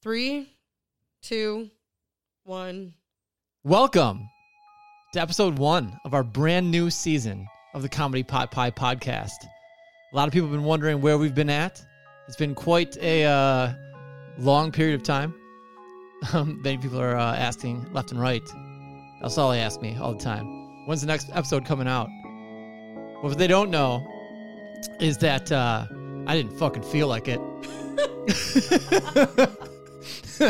Three, two, one. Welcome to episode one of our brand new season of the Comedy Pot Pie podcast. A lot of people have been wondering where we've been at. It's been quite a uh, long period of time. Um, many people are uh, asking left and right. That's all they ask me all the time. When's the next episode coming out? Well, what they don't know is that uh, I didn't fucking feel like it.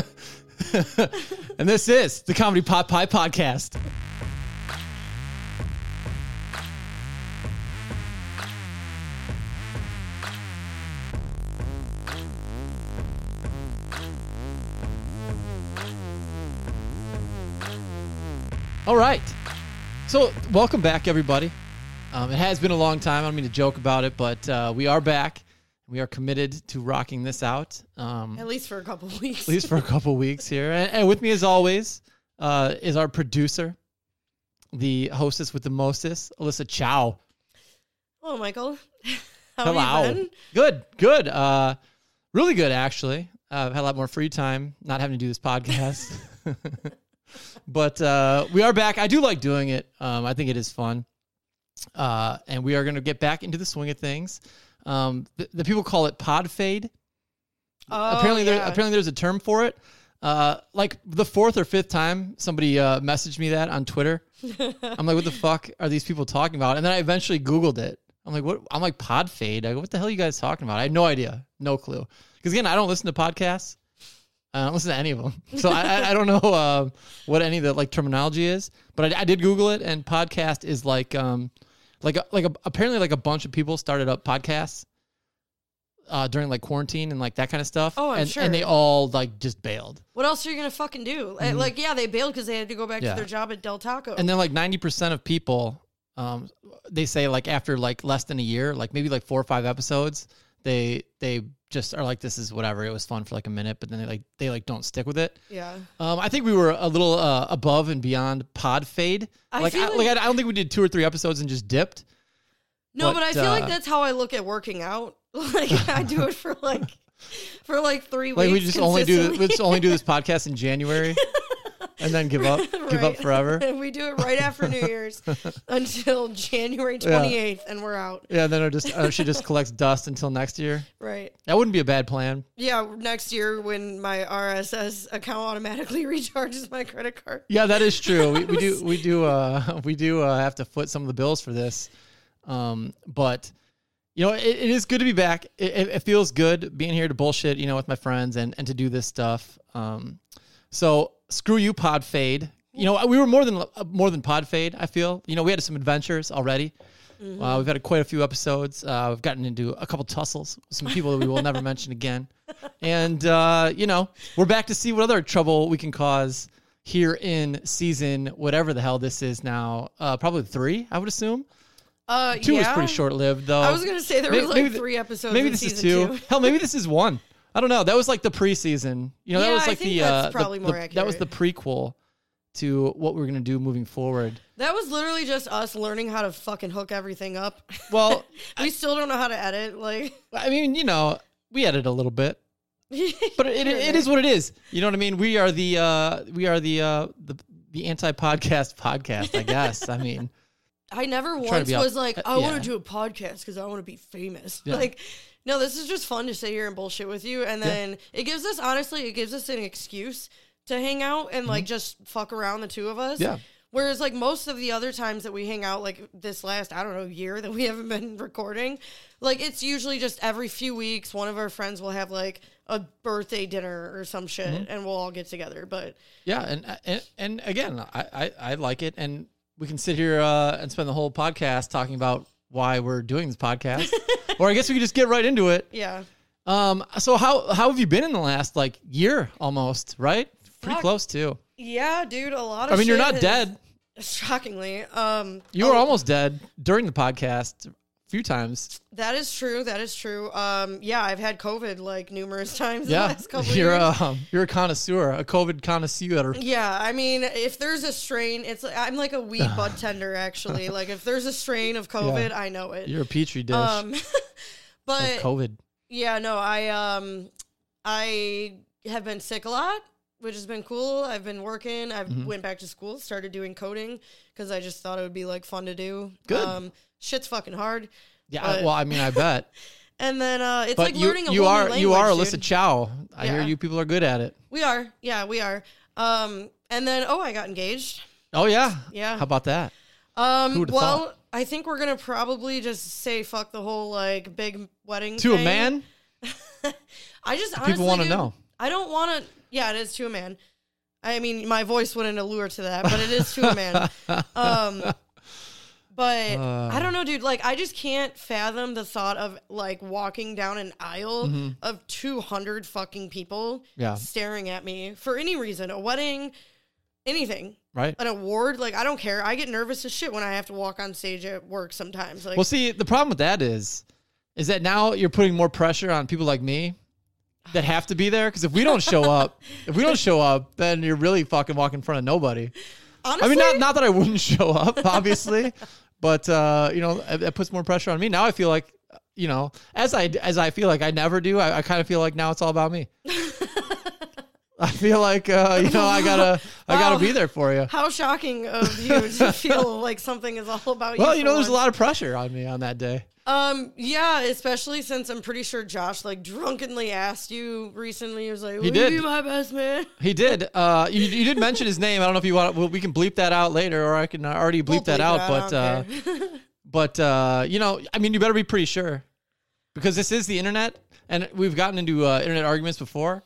and this is the Comedy Pot Pie Podcast. All right. So, welcome back, everybody. Um, it has been a long time. I don't mean to joke about it, but uh, we are back. We are committed to rocking this out. Um, At least for a couple weeks. at least for a couple weeks here. And, and with me, as always, uh, is our producer, the hostess with the mostest, Alyssa Chow. Hello, Michael. How Hello. have you been? Good, good. Uh, really good, actually. Uh, I've had a lot more free time not having to do this podcast. but uh, we are back. I do like doing it. Um, I think it is fun. Uh, and we are going to get back into the swing of things. Um, the, the people call it pod fade. Oh, apparently, there, apparently there's a term for it. Uh, like the fourth or fifth time somebody uh, messaged me that on Twitter. I'm like, what the fuck are these people talking about? And then I eventually Googled it. I'm like, what? I'm like pod fade. I go, what the hell are you guys talking about? I had no idea, no clue. Because again, I don't listen to podcasts. I don't listen to any of them, so I, I, I don't know um what any of the like terminology is. But I, I did Google it, and podcast is like um like like a, apparently like a bunch of people started up podcasts uh, during like quarantine and like that kind of stuff. Oh, I'm and, sure. And they all like just bailed. What else are you gonna fucking do? Uh, Like, yeah, they bailed because they had to go back Mm-hmm. Yeah. to their job at Del Taco. And then like ninety percent of people, um, they say like after like less than a year, like maybe like four or five episodes, they they just are like this is whatever. It was fun for like a minute, but then they like they like don't stick with it. yeah, Um, I think we were a little uh, above and beyond pod fade. I like, I, like- like I, I don't think we did two or three episodes and just dipped. no, But, but, I feel like uh, that's how I look at working out. Like, I do it for like for like three Like weeks. we just only do just only do this podcast in January, and then give up, give up forever. And we do it right after New Year's until January Yeah. 28th, and we're out. Yeah, then it just uh, she just collects dust until next year. Right. That wouldn't be a bad plan. Yeah, next year when my RSS account automatically recharges my credit card. Yeah, that is true. We, we do we do uh we do uh, have to foot some of the bills for this. Um, but you know, it, it is good to be back. It, it, it feels good being here to bullshit, you know, with my friends and and to do this stuff. Um, so screw you, Pod Fade. You know, we were more than uh, more than Pod Fade. I feel. You know, we had some adventures already. Uh, we've had quite a few episodes. Uh, we've gotten into a couple tussles with some people that we will never mention again. And, uh, you know, we're back to see what other trouble we can cause here in season, whatever the hell this is now. Uh, probably three, I would assume. Uh, Two yeah. was pretty short lived, though. I was gonna say there May- was like maybe th- three episodes. Maybe this is season two. Hell, maybe this is one. I don't know. That was like the preseason. You know, that Yeah, was I like think the, that's uh, probably the, more the- that was the prequel to what we're going to do moving forward. That was literally just us learning how to fucking hook everything up. Well, we still don't know how to edit. Like, I mean, you know, we edit a little bit. but it, it, it is what it is. You know what I mean? We are the uh, we are the uh, the the anti podcast podcast. I guess. I mean, I never once was like, uh, I want to do a podcast because I want to be famous. Yeah. Like, no, this is just fun to sit here and bullshit with you, and then it gives us honestly, it gives us an excuse to hang out and like just fuck around the two of us. Mm-hmm. Yeah. Whereas like most of the other times that we hang out, like this last I don't know year that we haven't been recording, like it's usually just every few weeks one of our friends will have like a birthday dinner or some shit, Mm-hmm. and we'll all get together. But yeah, and and, and again, I, I I like it, and we can sit here uh, and spend the whole podcast talking about why we're doing this podcast, or I guess we could just get right into it. yeah, Um, so how how have you been in the last like year almost? Right, pretty Fuck. close too. yeah, dude, a lot of. I mean, you're not dead. Shockingly, um, You were oh, almost dead during the podcast few times. That is true. That is true. Um, yeah, I've had COVID like numerous times Yeah, the last couple you're years. a um, you're a connoisseur, a COVID connoisseur. yeah, I mean, if there's a strain, it's I'm like a weed bud tender actually. Like if there's a strain of COVID, I know it. You're a petri dish Um, but COVID. yeah, no, I um, I have been sick a lot, which has been cool. I've been working. I Mm-hmm. went back to school, started doing coding because I just thought it would be like fun to do. Good. Um, shit's fucking hard. Yeah, But- well, I mean, I bet. And then uh, it's But like you learning a you whole are new you are language, Alyssa dude. Chow. I hear you people are good at it. We are. Yeah, we are. Um, and then oh, I got engaged. Oh yeah, Yeah. How about that? Um, well, thought? I think we're gonna probably just say fuck the whole like big wedding To a man, I just honestly, people want to know. I don't want to. Yeah, it is to a man. I mean, my voice wouldn't allure to that, but it is to a man. Um, but Uh. I don't know, dude. Like, I just can't fathom the thought of like walking down an aisle of two hundred fucking people Mm-hmm. Yeah. staring at me for any reason. A wedding, anything, Right. an award. Like, I don't care. I get nervous as shit when I have to walk on stage at work sometimes. Like, Well, see, the problem with that is, is that now you're putting more pressure on people like me that have to be there. Because if we don't show up, if we don't show up, then you're really fucking walking in front of nobody. honestly, I mean, not not that I wouldn't show up, obviously, but uh, you know, it, it puts more pressure on me. Now I feel like, you know, as I as I feel like I never do. I, I kind of feel like now it's all about me. I feel like uh, you know I gotta I gotta be there for you. how shocking of you to feel like something is all about you. Well, you know, there's a lot of pressure on me on that day. Um, yeah, especially since I'm pretty sure Josh like drunkenly asked you recently. He was like, "Will did. you be my best man?" He did. Uh, you, you did mention his name. I don't know if you want. Well, we can bleep that out later, or I can already bleep We'll that bleep out. it But uh, but uh, you know, I mean, you better be pretty sure because this is the internet, and we've gotten into uh, internet arguments before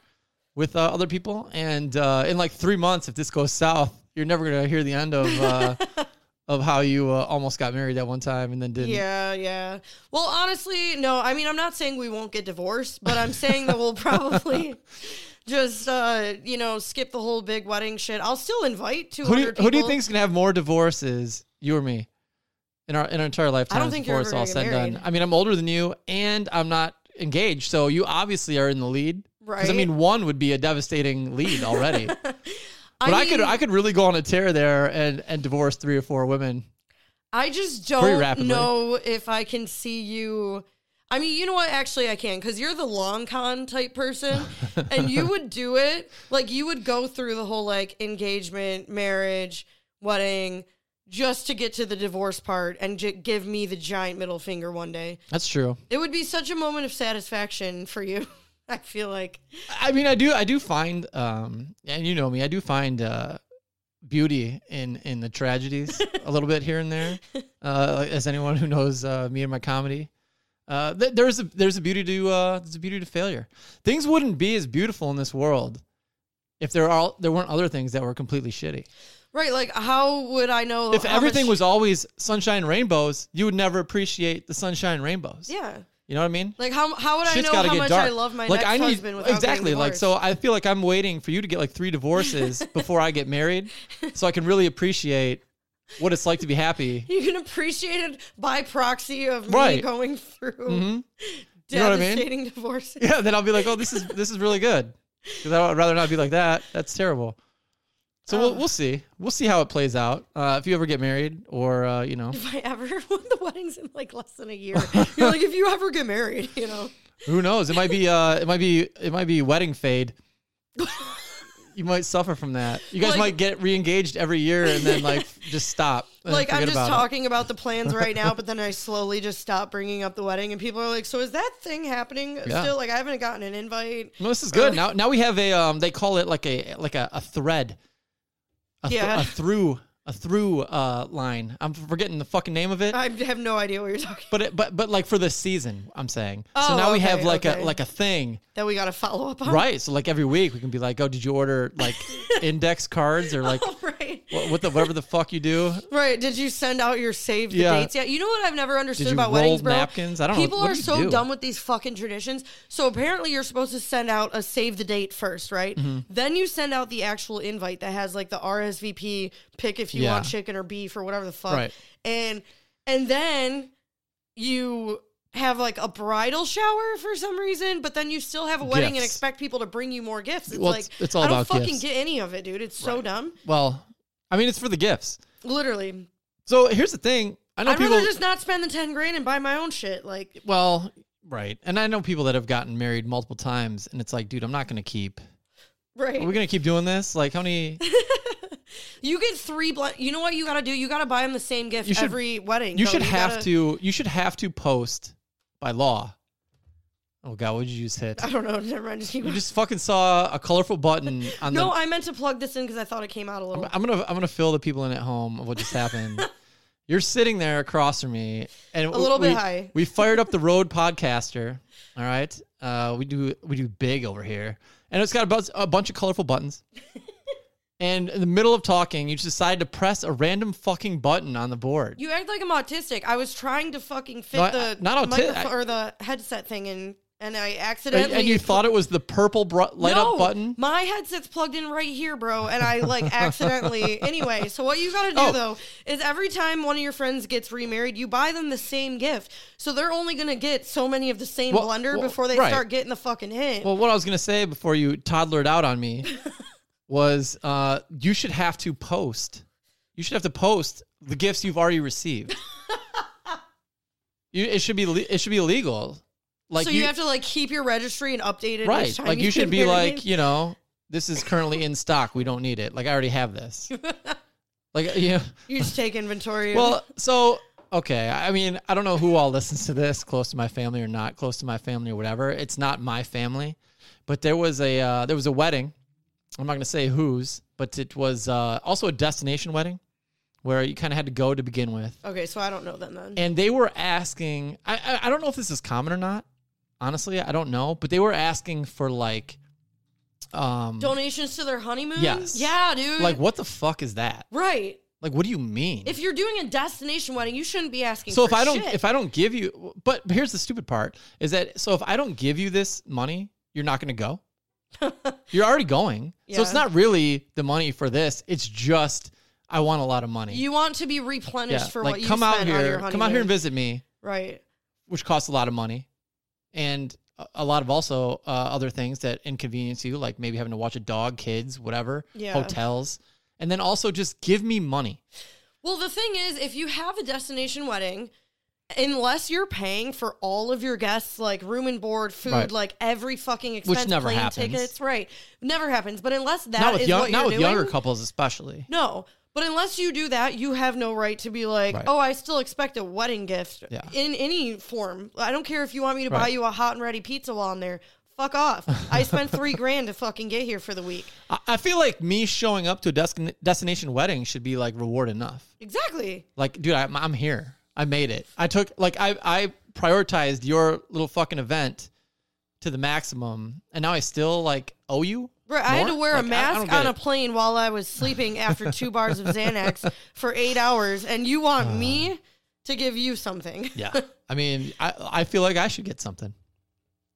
with uh, other people, and uh, in like three months, if this goes south, you're never gonna hear the end of uh, of how you uh, almost got married at one time and then didn't. yeah, yeah. Well, honestly, no. I mean, I'm not saying we won't get divorced, but I'm saying that we'll probably just, uh, you know, skip the whole big wedding shit. I'll still invite 200 Who do you, people. who do you think's gonna have more divorces, you or me, in our in our entire lifetime? think you're before ever it's all said done. I mean, I'm older than you, and I'm not engaged, so you obviously are in the lead. Because I mean, one would be a devastating lead already. but I, I, could I could really go on a tear there and and divorce three or four women. I just don't know if I can see you. I mean, you know what? Actually, I can because you're the long con type person, and you would do it. Like you would go through the whole like engagement, marriage, wedding, just to get to the divorce part and j- give me the giant middle finger one day. That's true. It would be such a moment of satisfaction for you. I feel like I mean, I do I do find um and you know me, I do find uh beauty in in the tragedies a little bit here and there. Uh as anyone who knows uh me and my comedy. Uh th- there's a there's a beauty to uh there's a beauty to failure. Things wouldn't be as beautiful in this world if there are there weren't other things that were completely shitty. right. Like, how would I know If everything much- was always sunshine and rainbows, you would never appreciate the sunshine and rainbows. Yeah. You know what I mean? Like how how would I know how much dark. I love my like next I need husband without exactly like so. I feel like I'm waiting for you to get like three divorces before I get married, so I can really appreciate what it's like to be happy. You can appreciate it by proxy of me Right. going through Mhm. You know what I mean? devastating divorces. Yeah, then I'll be like, oh, this is this is really good because I'd rather not be like that. That's terrible. So we'll Oh. we'll see. We'll see how it plays out. Uh, if you ever get married, or uh, you know, If I ever, the wedding's in like less than a year, you're like, if you ever get married, you know, who knows? It might be uh, it might be it might be wedding fade. you might suffer from that. You guys Like- might get re-engaged every year and then like just stop. like I'm just about it. talking about the plans right now, but then I slowly just stop bringing up the wedding, and people are like, so is that thing happening Yeah. still? Like I haven't gotten an invite. No, this is good. Now, now we have a um. They call it like a like a, a thread. A, th- Yeah. a through a through uh line. I'm forgetting the fucking name of it. I have no idea what you're talking. But it, but but like for this season, I'm saying. so Oh, now we have like okay. a like a thing, That we got to follow up on. right? So like every week we can be like, oh, did you order like index cards or like Oh, right. what, what the whatever the fuck you do? Right. Did you send out your save the Yeah. dates yet? You know what I've never understood about weddings, bro? napkins? I don't know. People What are do so do? dumb with these fucking traditions. So apparently you're supposed to send out a save the date first, right? Mm-hmm. Then you send out the actual invite that has like the RSVP pick if you Yeah. want chicken or beef or whatever the fuck. Right. And and then you have like a bridal shower for some reason, but then you still have a wedding and Gifts. expect people to bring you more gifts. It's Well, like it's- it's all I don't about fucking gifts. get any of it, dude. It's so dumb. Well, I mean, it's for the gifts. Literally. So here's the thing. I know I'd people. rather just not spend the ten grand and buy my own shit. Like Well, right. And I know people that have gotten married multiple times, and it's like, dude, I'm not going to keep Right. Are we gonna keep doing this? Like, how many? You get three blind. You know what you got to do? You got to buy them the same gift You should- every wedding. You though. should have gotta- to. You should have to post by law. Oh God, what did you just hit? I don't know. Never mind. Just keep You just fucking saw a colorful button on no, the. I meant to plug this in because I thought it came out a little. I'm gonna I'm gonna fill the people in at home of what just happened. You're sitting there across from me, and A little we, bit high. We fired up the Rode Podcaster. All right, uh, we do we do big over here, and it's got a a bunch of colorful buttons. and in the middle of talking, you just decided to press a random fucking button on the board. You act like I'm autistic. I was trying to fucking fit No, I- the not auti- microphone I- or the headset thing in, and I and, accidentally. and you thought it was the purple br- light no, up button. My headset's plugged in right here, bro, and I like accidentally. anyway, so what you got to do Oh. though is every time one of your friends gets remarried, you buy them the same gift. So they're only gonna get so many of the same Well, blender well, before they right. start getting the fucking hint. Well, what I was gonna say before you toddlered out on me was uh, you should have to post. You should have to post the gifts you've already received. you, it should be it should be illegal. Like so you, have to like keep your registry and update it. right. Like you should be like you know this is currently in stock. We don't need it. Like I already have this. like yeah. you just take inventory. Well, so okay. I mean, I don't know who all listens to this, close to my family or not close to my family or whatever. It's not my family, but there was a uh, there was a wedding. I'm not going to say whose, but it was uh, also a destination wedding where you kind of had to go to begin with, okay, so I don't know them then. and they were asking. I, I I don't know if this is common or not. Honestly, I don't know, but they were asking for like, um, Donations to their honeymoon. Yes. Yeah, dude. like what the fuck is that? right. Like, what do you mean? If you're doing a destination wedding, you shouldn't be asking. So for if I don't shit. if I don't give you but here's the stupid part is that so if I don't give you this money, you're not going to go. you're already going. So it's not really the money for this. It's just I want a lot of money. you want to be replenished yeah, for like what you come out spent on your here, come out here and visit me, Right. which costs a lot of money. And a- a lot of also uh, other things that inconvenience you, like maybe having to watch a dog, kids, whatever, Yeah. hotels, and then also just give me money. Well, the thing is, if you have a destination wedding, unless you're paying for all of your guests, like room and board, food, Right. like every fucking expense, never plane happens. tickets, right? Never happens. But unless that is not with young, what not you're with doing, younger couples especially. No. But unless you do that, you have no right to be like, Right. oh, I still expect a wedding gift Yeah. in any form. I don't care if you want me to buy you a hot and ready pizza while I'm there. Fuck off. I spent three grand to fucking get here for the week. I- I feel like me showing up to a destin- destination wedding should be like reward enough. Exactly. Like, dude, I'm, I'm here. I made it. I took like I I prioritized your little fucking event to the maximum, and now I still like owe you. Bro, I had to wear Like, a I- I don't mask get on a it. plane while I was sleeping after two bars of Xanax for eight hours, and you want Uh. me to give you something. Yeah, I mean, I I feel like I should get something.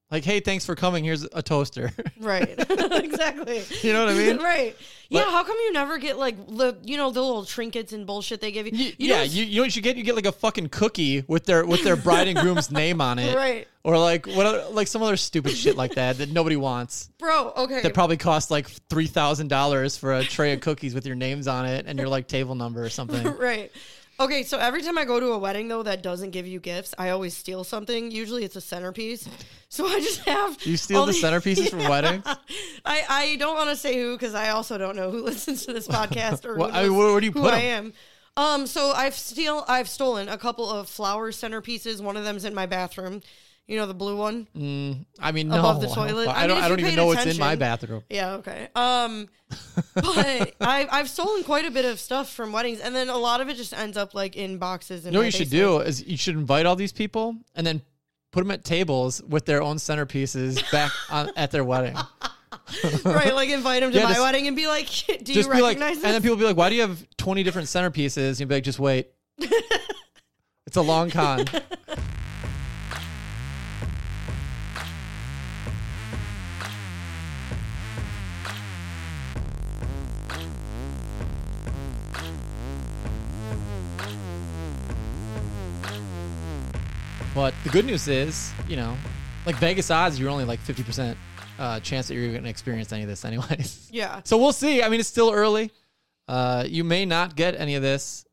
Like, hey, thanks for coming. Here's a toaster. Right. exactly. you know what I mean? right. Yeah, how come you never get like the you know the little trinkets and bullshit they give you? You yeah, what's- you, you know what you get? You get like a fucking cookie with their with their bride and groom's name on it, Right. Or like what? Other, like some other stupid shit like that that nobody wants. Bro, okay. That probably cost like three thousand dollars for a tray of cookies with your names on it and your like table number or something. right. Okay, so every time I go to a wedding though that doesn't give you gifts, I always steal something. Usually it's a centerpiece. So I just have You steal the centerpieces from weddings? I, I don't want to say who because I also don't know who listens to this podcast or Well, who I where- where do you who put I am. Um, so I've steal I've stolen a couple of flower centerpieces. One of them's in my bathroom. You know the blue one. I mean, no, Above the I don't toilet? I mean, don't. I don't even paid know what's in my attention- bathroom. Yeah, okay. Um, but I, I've stolen quite a bit of stuff from weddings, and then a lot of it just ends up like in boxes. In You know what you should do is you should invite all these people and then put them at tables with their own centerpieces back on, at their wedding. right? Like invite them to Yeah, my just- wedding and be like, "Do you just be like, recognize and this?" then people be like, "Why do you have twenty different centerpieces?" And you'd be like, "Just wait, it's a long con." But the good news is, you know, like Vegas odds, you're only like fifty percent uh, chance that you're going to experience any of this, anyways. yeah, So we'll see. I mean, it's still early. Uh, you may not get any of this,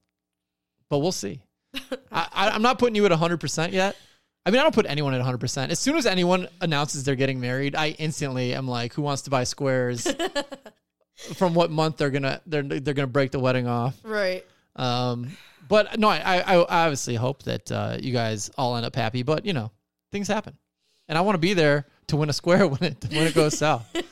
but we'll see. I, I'm not putting you at 100% yet. I mean, I don't put anyone at 100. percent As soon as anyone announces they're getting married, I instantly am like, who wants to buy squares? from what month they're gonna they're they're gonna break the wedding off. Right. Um, but no, I, I, I obviously hope that uh, you guys all end up happy. But you know, things happen, and I want to be there to win a square when it when it goes south.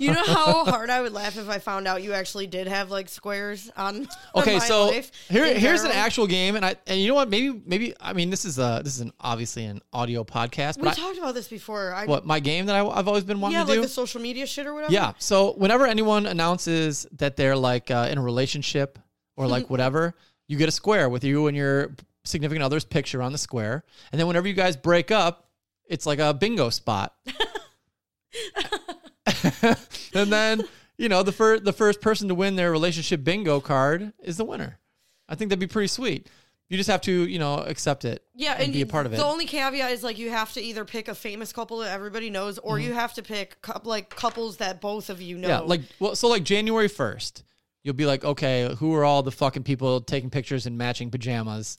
You know how hard I would laugh if I found out you actually did have like squares on. Okay, so life here here's an actual game, and I and you know what? Maybe maybe I mean this is uh this is an obviously an audio podcast, We but I, talked about this before. I, what my game that I, I've always been wanting yeah, to like do. the social media shit or whatever. Yeah. So whenever anyone announces that they're like uh, in a relationship or like whatever, you get a square with you and your significant other's picture on the square, and then whenever you guys break up, it's like a bingo spot. and then you know the first the first person to win their relationship bingo card is the winner. I think that'd be pretty sweet. You just have to you know accept it. Yeah, and, and be a part of it. The only caveat is like you have to either pick a famous couple that everybody knows, or you have to pick like couples that both of you know. Mm-hmm. Yeah, like well, so like January first, you'll be like, okay, who are all the fucking people taking pictures in matching pajamas?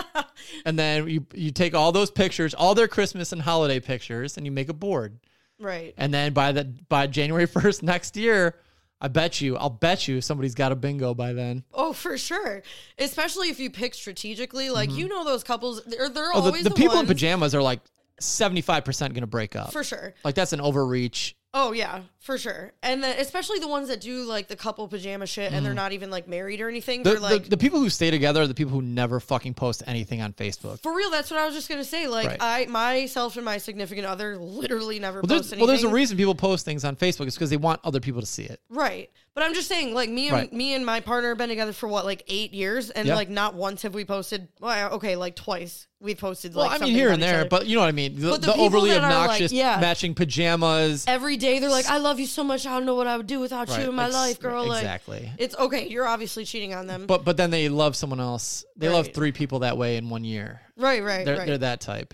and then you you take all those pictures, all their Christmas and holiday pictures, and you make a board. right. And then by the by January first next year, I bet you, I'll bet you somebody's got a bingo by then. Oh, for sure. Especially if you pick strategically, like you know those couples, they're they're Mm-hmm. Oh, the, always the the, people in pajamas are like seventy five percent gonna break up. for sure. like that's an overreach. Oh yeah, for sure. And then especially the ones that do like the couple pajama shit, and they're mm. not even like married or anything. The, they're like the, the people who stay together are the people who never fucking post anything on Facebook. For real, that's what I was just gonna say. Like Right. I myself and my significant other literally never Well, post there's, anything. well, there's a reason people post things on Facebook. It's because they want other people to see it. Right. But I'm just saying, like me and Right. me and my partner have been together for what, like eight years, and Yeah. like not once have we posted. Well, okay, like twice we've posted. Well, like I mean, something here about and each there, other. but you know what I mean. The, But the the people overly that are, like, obnoxious yeah. matching pajamas. every day they're like, "I love you so much. I don't know what I would do without Right, you in my life, girl." Like, exactly. it's okay. You're obviously cheating on them. But but then they love someone else. They love Right. three people that way in one year. right, right, They're right. they're that type.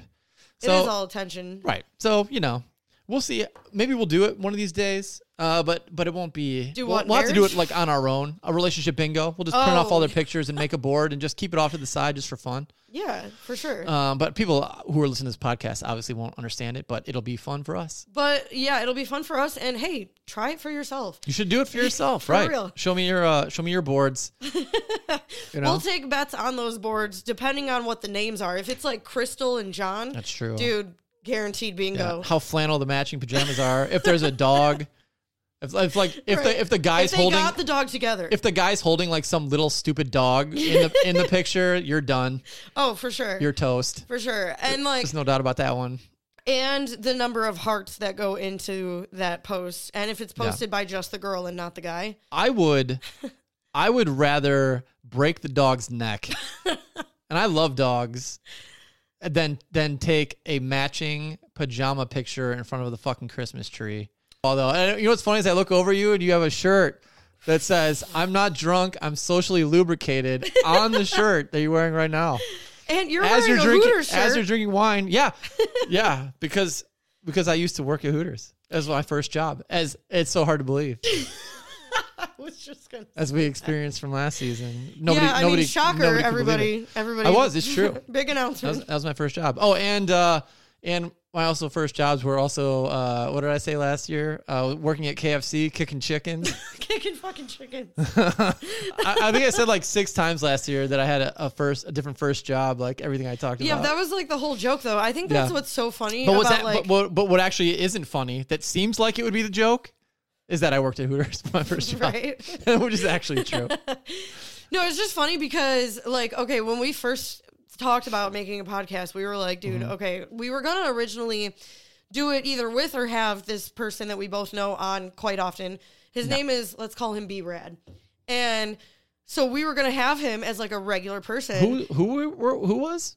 it So is all attention. right. So you know, we'll see. Maybe we'll do it one of these days. Uh, but but it won't be. Do we'll, we'll have to do it like on our own. A relationship bingo. We'll just print off Oh. all their pictures and make a board and just keep it off to the side just for fun. Yeah, for sure. Um, but people who are listening to this podcast obviously won't understand it, but it'll be fun for us. but yeah, it'll be fun for us. And hey, try it for yourself. You should do it for yourself, For right? real. Show me your uh, show me your boards. you know, We'll take bets on those boards depending on what the names are. If it's like Crystal and John, that's true. dude, guaranteed bingo. Yeah. How flannel the matching pajamas are. If there's a dog, if, if like if Right. the if the guy's if they holding got the dog together. if the guy's holding like some little stupid dog in the in the picture, you're done. oh, for sure. You're toast. for sure. And like There's no doubt about that one. and the number of hearts that go into that post. And if it's posted by just the girl and not the guy. I would I would rather break the dog's neck. and I love dogs. Than than take a matching pajama picture in front of the fucking Christmas tree. Although and you know what's funny is I look over you and you have a shirt that says "I'm not drunk, I'm socially lubricated" on the shirt that you're wearing right now. And you're as wearing you're a drinking Hooters shirt. as you're drinking wine. Yeah, yeah, because because I used to work at Hooters. That was my first job. As it's so hard to believe, I was just gonna as we experienced from last season. Nobody, Yeah, I nobody, mean shocker, nobody could believe it. everybody. Everybody I was. It's true. Big That was, announcement. that was my first job. Oh, and uh, and my also first jobs were also uh, what did I say last year? Uh, working at KFC, kicking chickens. Kicking fucking chickens. I, I think I said like six times last year that I had a, a first, a different first job, like everything I talked about. Yeah, that was like the whole joke though. I think that's Yeah. what's so funny but about that? like but, what, but what actually isn't funny that seems like it would be the joke is that I worked at Hooters my first job, right? which is actually true. No, it's just funny because, like, okay, when we first talked about making a podcast, we were like, dude, Mm-hmm. okay, we were gonna originally do it either with or have this person that we both know on quite often. His name is, let's call him B Rad, and so we were gonna have him as like a regular person. who who who was?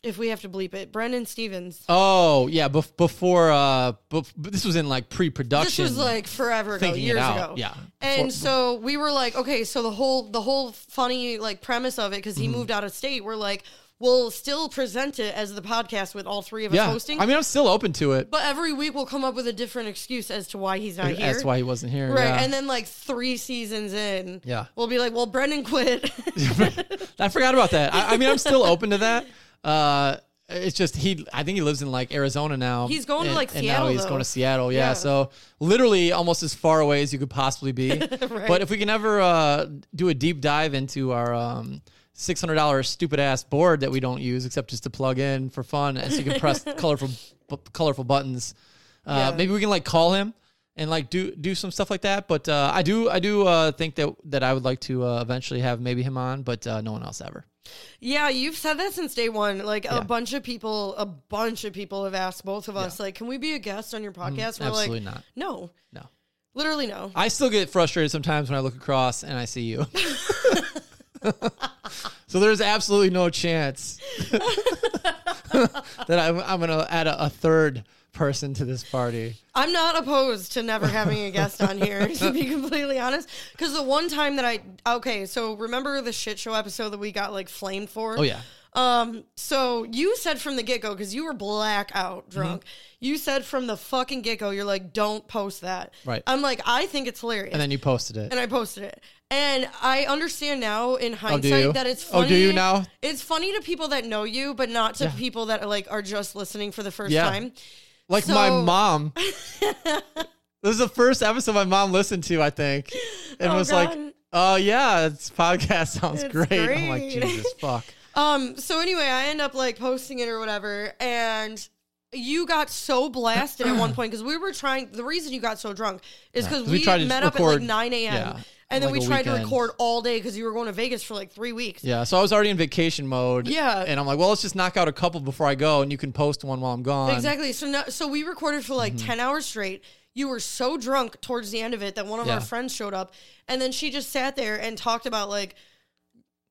if we have to bleep it, Brendan Stevens. Oh yeah, bef- before uh, bef- this was in like pre-production. This was like forever ago, years ago. yeah. And For- so we were like, okay, so the whole the whole funny like premise of it because he Mm-hmm. moved out of state. We're like, we'll still present it as the podcast with all three of us yeah. hosting. I mean, I'm still open to it. but every week we'll come up with a different excuse as to why he's not here. That's why he wasn't here. Right, yeah. and then like three seasons in, Yeah. we'll be like, "Well, Brendan quit." I forgot about that. I, I mean, I'm still open to that. Uh, it's just he. I think he lives in like Arizona now. He's going to, and- like, and now Seattle, he's though. going to Seattle. Yeah, Yeah. so literally almost as far away as you could possibly be. But if we can ever uh, do a deep dive into our um, six hundred dollars stupid ass board that we don't use except just to plug in for fun, and so you can press colorful bu- colorful buttons. Uh, Yeah. Maybe we can like call him and like do do some stuff like that. But uh, I do I do uh, think that that I would like to uh, eventually have maybe him on, but uh, no one else ever. Yeah, you've said that since day one. Like Yeah. a bunch of people, a bunch of people have asked both of us, like, "Can we be a guest on your podcast?" We're Mm-hmm. Absolutely like, not. "No, No. literally no." I still get frustrated sometimes when I look across and I see you. so there's absolutely no chance that I'm, I'm going to add a, a third person to this party. I'm not opposed to never having a guest on here, to be completely honest. Because the one time that I okay, so remember the shit show episode that we got like flamed for? Oh yeah, Um, so you said from the get go, because you were blackout drunk, Mm-hmm. you said from the fucking get go, you're like, don't post that. Right. I'm like, I think it's hilarious. and then you posted it. and I posted it. And I understand now in you? hindsight that it's Oh, funny. do you now? It's funny to people that know you, but not to Yeah. people that are like are just listening for the first Yeah. time. Like my mom. this is the first episode my mom listened to, I think, and Oh, was like, "Oh yeah, this podcast sounds It's great." I'm like. Jesus fuck. Um, so anyway, I end up like posting it or whatever, and you got so blasted at one point because we were trying. The reason you got so drunk is Yeah, we we, tried to met up at record- like nine a.m. yeah, and then like we tried to record all day because you were going to Vegas for like three weeks. Yeah, so I was already in vacation mode. Yeah. and I'm like, well, let's just knock out a couple before I go, and you can post one while I'm gone. Exactly. So no, so we recorded for Mm-hmm. like ten hours straight. You were so drunk towards the end of it that one of Yeah. our friends showed up, and then she just sat there and talked about like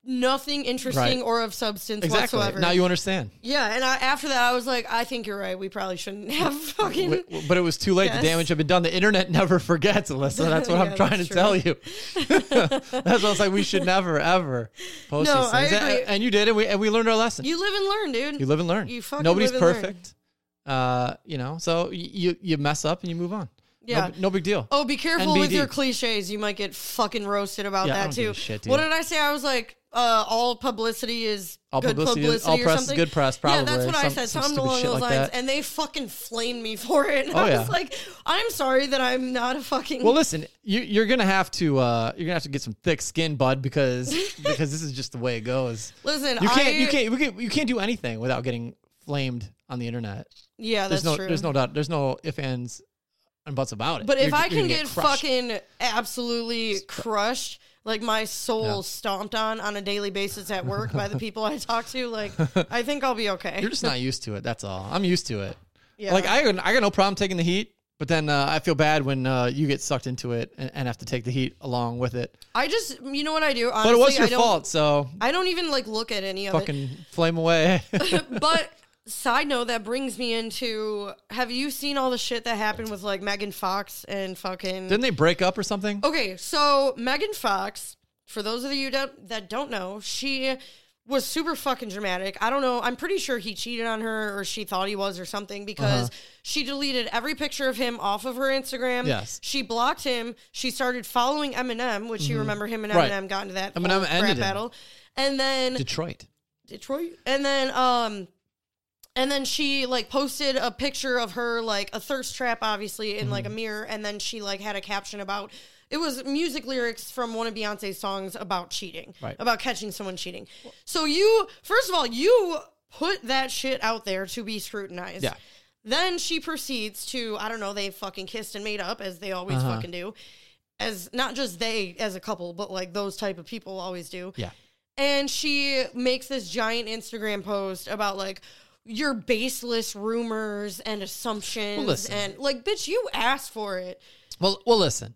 nothing interesting Right. or of substance Exactly. whatsoever. Now you understand. yeah, and I, after that, I was like, I think you're right. We probably shouldn't have fucking. W- But it was too late. Yes. The damage had been done. The internet never forgets, Alyssa. That's what Yeah, I'm trying to that's tell you. that's what I was like. We should never ever post No, these I things. agree. And, and you did, and we and we learned our lesson. You, live and learn, dude. You live and learn. you fucking Nobody's live and learn. perfect. Uh, you know, so y- you you mess up and you move on. Yeah. No, no big deal. Oh, be careful with NBD. your cliches. You might get fucking roasted about Yeah, I that don't give too. a shit, dude. what did I say? I was like, uh, all publicity is All good publicity publicity, all or press is something. good press, probably. Yeah, that's what I said. some Something along those like lines, that. and they fucking flamed me for it. And Oh, I yeah. was like, I'm sorry that I'm not a fucking. Well, listen, you, you're gonna have to uh, you're gonna have to get some thick skin, bud, because because this is just the way it goes. listen, You can't I, you can't, you can't you can't do anything without getting flamed on the internet. Yeah, There's that's no true. there's no doubt there's no ifs ands and buts about it. But if You're- I can gonna get, fucking absolutely crushed, like my soul Yeah. stomped on on a daily basis at work by the people I talk to, like I think I'll be okay. you're just not used to it. That's all. I'm used to it. yeah. Like I I got no problem taking the heat, but then uh, I feel bad when uh, you get sucked into it and, and have to take the heat along with it. I just, you know what I do? Honestly, But it was your fault, so I don't even like look at any of it. fucking flame away. But side note, that brings me into: Have you seen all the shit that happened with like Megan Fox and fucking? Didn't they break up or something? Okay, so Megan Fox, for those of you that, that don't know, she was super fucking dramatic. I don't know. I'm pretty sure he cheated on her or she thought he was or something because Uh-huh. she deleted every picture of him off of her Instagram. Yes. She blocked him. She started following Eminem, which you remember him and Mm-hmm. Right. Eminem got into that Eminem ended rap him. battle. And then Detroit. Detroit. And then um and then she like posted a picture of her like a thirst trap obviously in like Mm-hmm. a mirror and then she like had a caption about it was music lyrics from one of Beyonce's songs about cheating. Right. About catching someone cheating. So you first of all, you put that shit out there to be scrutinized. Yeah. Then she proceeds to, I don't know, they fucking kissed and made up as they always Uh-huh. fucking do. As not just they as a couple, but like those type of people always do Yeah. and she makes this giant Instagram post about like your baseless rumors and assumptions Well, and like bitch you asked for it Well, well, listen.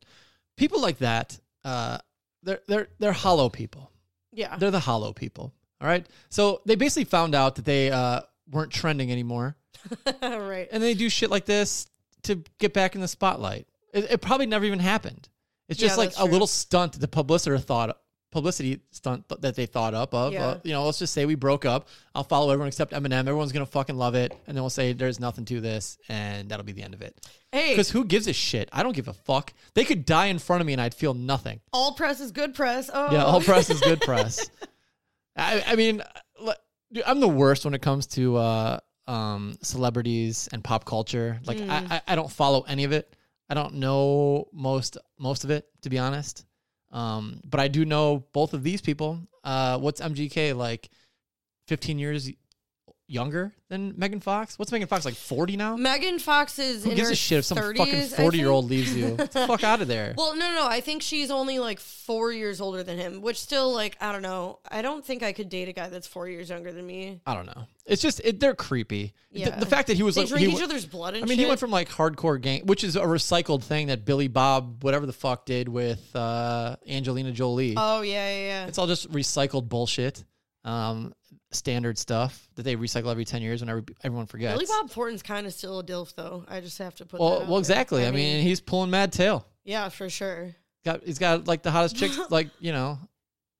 People like that, uh, they're they're they're hollow people. yeah They're the hollow people. All right. So they basically found out that they uh, weren't trending anymore, right and they do shit like this to get back in the spotlight. It, it probably never even happened. It's Yeah, just like a true. little stunt that the publicity thought publicity stunt th- that they thought up of. Yeah. Uh, you know, let's just say we broke up. I'll follow everyone except Eminem. Everyone's gonna fucking love it, and then we'll say there's nothing to this, and that'll be the end of it. hey Because who gives a shit? I don't give a fuck. They could die in front of me and I'd feel nothing. all press is good press oh Yeah, all press is good press. I, I mean, Dude, I'm the worst when it comes to uh, um, celebrities and pop culture. Like Mm. I, I, I don't follow any of it. I don't know most most of it to be honest. Um, but I do know both of these people. Uh, what's MGK like? 15 years younger than Megan Fox? What's Megan Fox like 40 now? Megan Fox is Who gives a shit if some 30s, fucking 40 year old leaves you? Get the fuck out of there. Well, no, no, no. I think she's only like four years older than him, which still, like, I don't know. I don't think I could date a guy that's four years younger than me. I don't know. It's just it, they're creepy. The- Yeah. The, fact that he was They like drink he each other's blood and I mean, shit. he went from like hardcore gang, which is a recycled thing that Billy Bob, whatever the fuck, did with uh, Angelina Jolie. Oh yeah, yeah, yeah. it's all just recycled bullshit, um, standard stuff that they recycle every ten years whenever everyone forgets. Billy Bob Thornton's kind of still a dilf, though. I just have to put. that well, well, exactly. I, mean, he's pulling mad tail. yeah, for sure. Got he's got like the hottest chicks, like you know,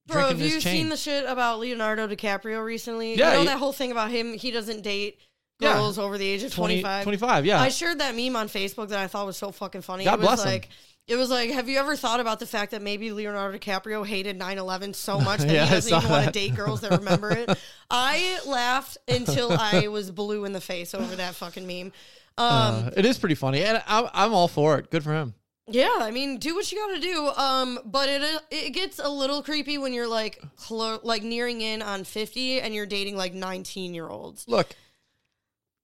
Bro, have you chain. seen the shit about Leonardo DiCaprio recently? Yeah, you know he- that whole thing about him. He doesn't date Yeah. girls over the age of 20, 25. 25, yeah. I shared that meme on Facebook that I thought was so fucking funny. God it was bless him. It was like, have you ever thought about the fact that maybe Leonardo DiCaprio hated 9/11 so much that Yeah, he doesn't even want to date girls that remember it? I laughed until I was blue in the face over that fucking meme. Um, Uh, it is pretty funny, and I'm, I'm all for it. Good for him. yeah, I mean, do what you got to do. Um, but it it gets a little creepy when you're like clo- like nearing in on 50 and you're dating like 19 year olds. Look,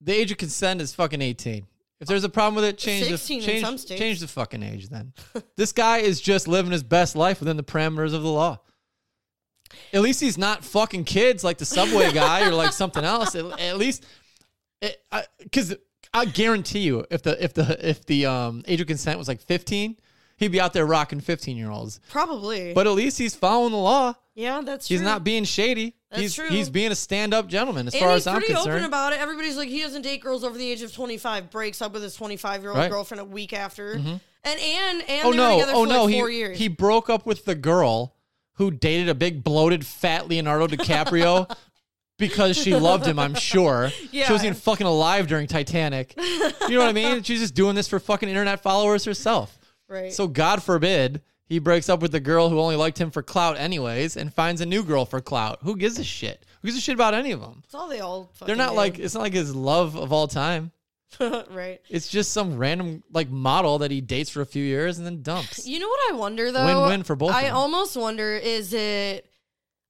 the age of consent is fucking 18. If there's a problem with it, change the 16 in change, some states. change the fucking age. Then this guy is just living his best life within the parameters of the law. At least he's not fucking kids like the subway guy or like something else. At, at least, because I, guarantee you, if the if the if the um, age of consent was like 15, he'd be out there rocking 15 year olds. Probably. But at least he's following the law. yeah, that's He's true. not being shady. That's he's true. he's being a stand up gentleman as And far as I'm concerned. He's pretty open about it. Everybody's like, he doesn't date girls over the age of 25, breaks up with his 25 year old Right. Mm-hmm. girlfriend a week after. And and, and oh they were no! together Oh for no! like he years. he broke up with the girl who dated a big bloated fat Leonardo DiCaprio because she loved him. I'm sure. She wasn't even fucking alive during Titanic. You know what I mean? She's just doing this for fucking internet followers herself. right. So God forbid he breaks up with the girl who only liked him for clout anyways and finds a new girl for clout. Who gives a shit? Who gives a shit about any of them? That's all they all They're not do. like it's not like his love of all time. right. It's just some random like model that he dates for a few years and then dumps. You know what I wonder though? Win-win for both of I almost wonder is it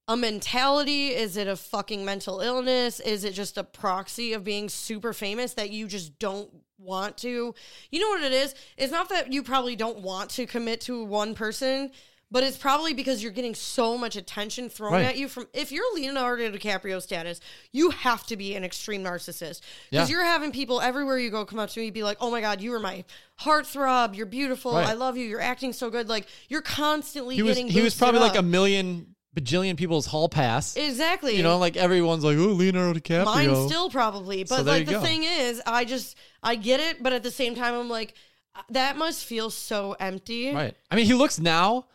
a mentality? Is it a fucking mental illness? Is it just a proxy of being super famous that you just don't want to? You know what it is? It's not that you probably don't want to commit to one person. But it's probably because you're getting so much attention thrown Right. at you from if you're Leonardo DiCaprio status, you have to be an extreme narcissist. Yeah. Because you're having people everywhere you go come up to me be like, Oh my god, you are my heartthrob, you're beautiful, Right. I love you, you're acting so good. Like you're constantly he was getting he was probably like a million bajillion people's hall pass. Exactly. You know, like everyone's like, oh, Leonardo DiCaprio. Mine still probably. But So there like you the go. thing is, I just I get it, but at the same time I'm like uh, that must feel so empty. Right. I mean, he looks now.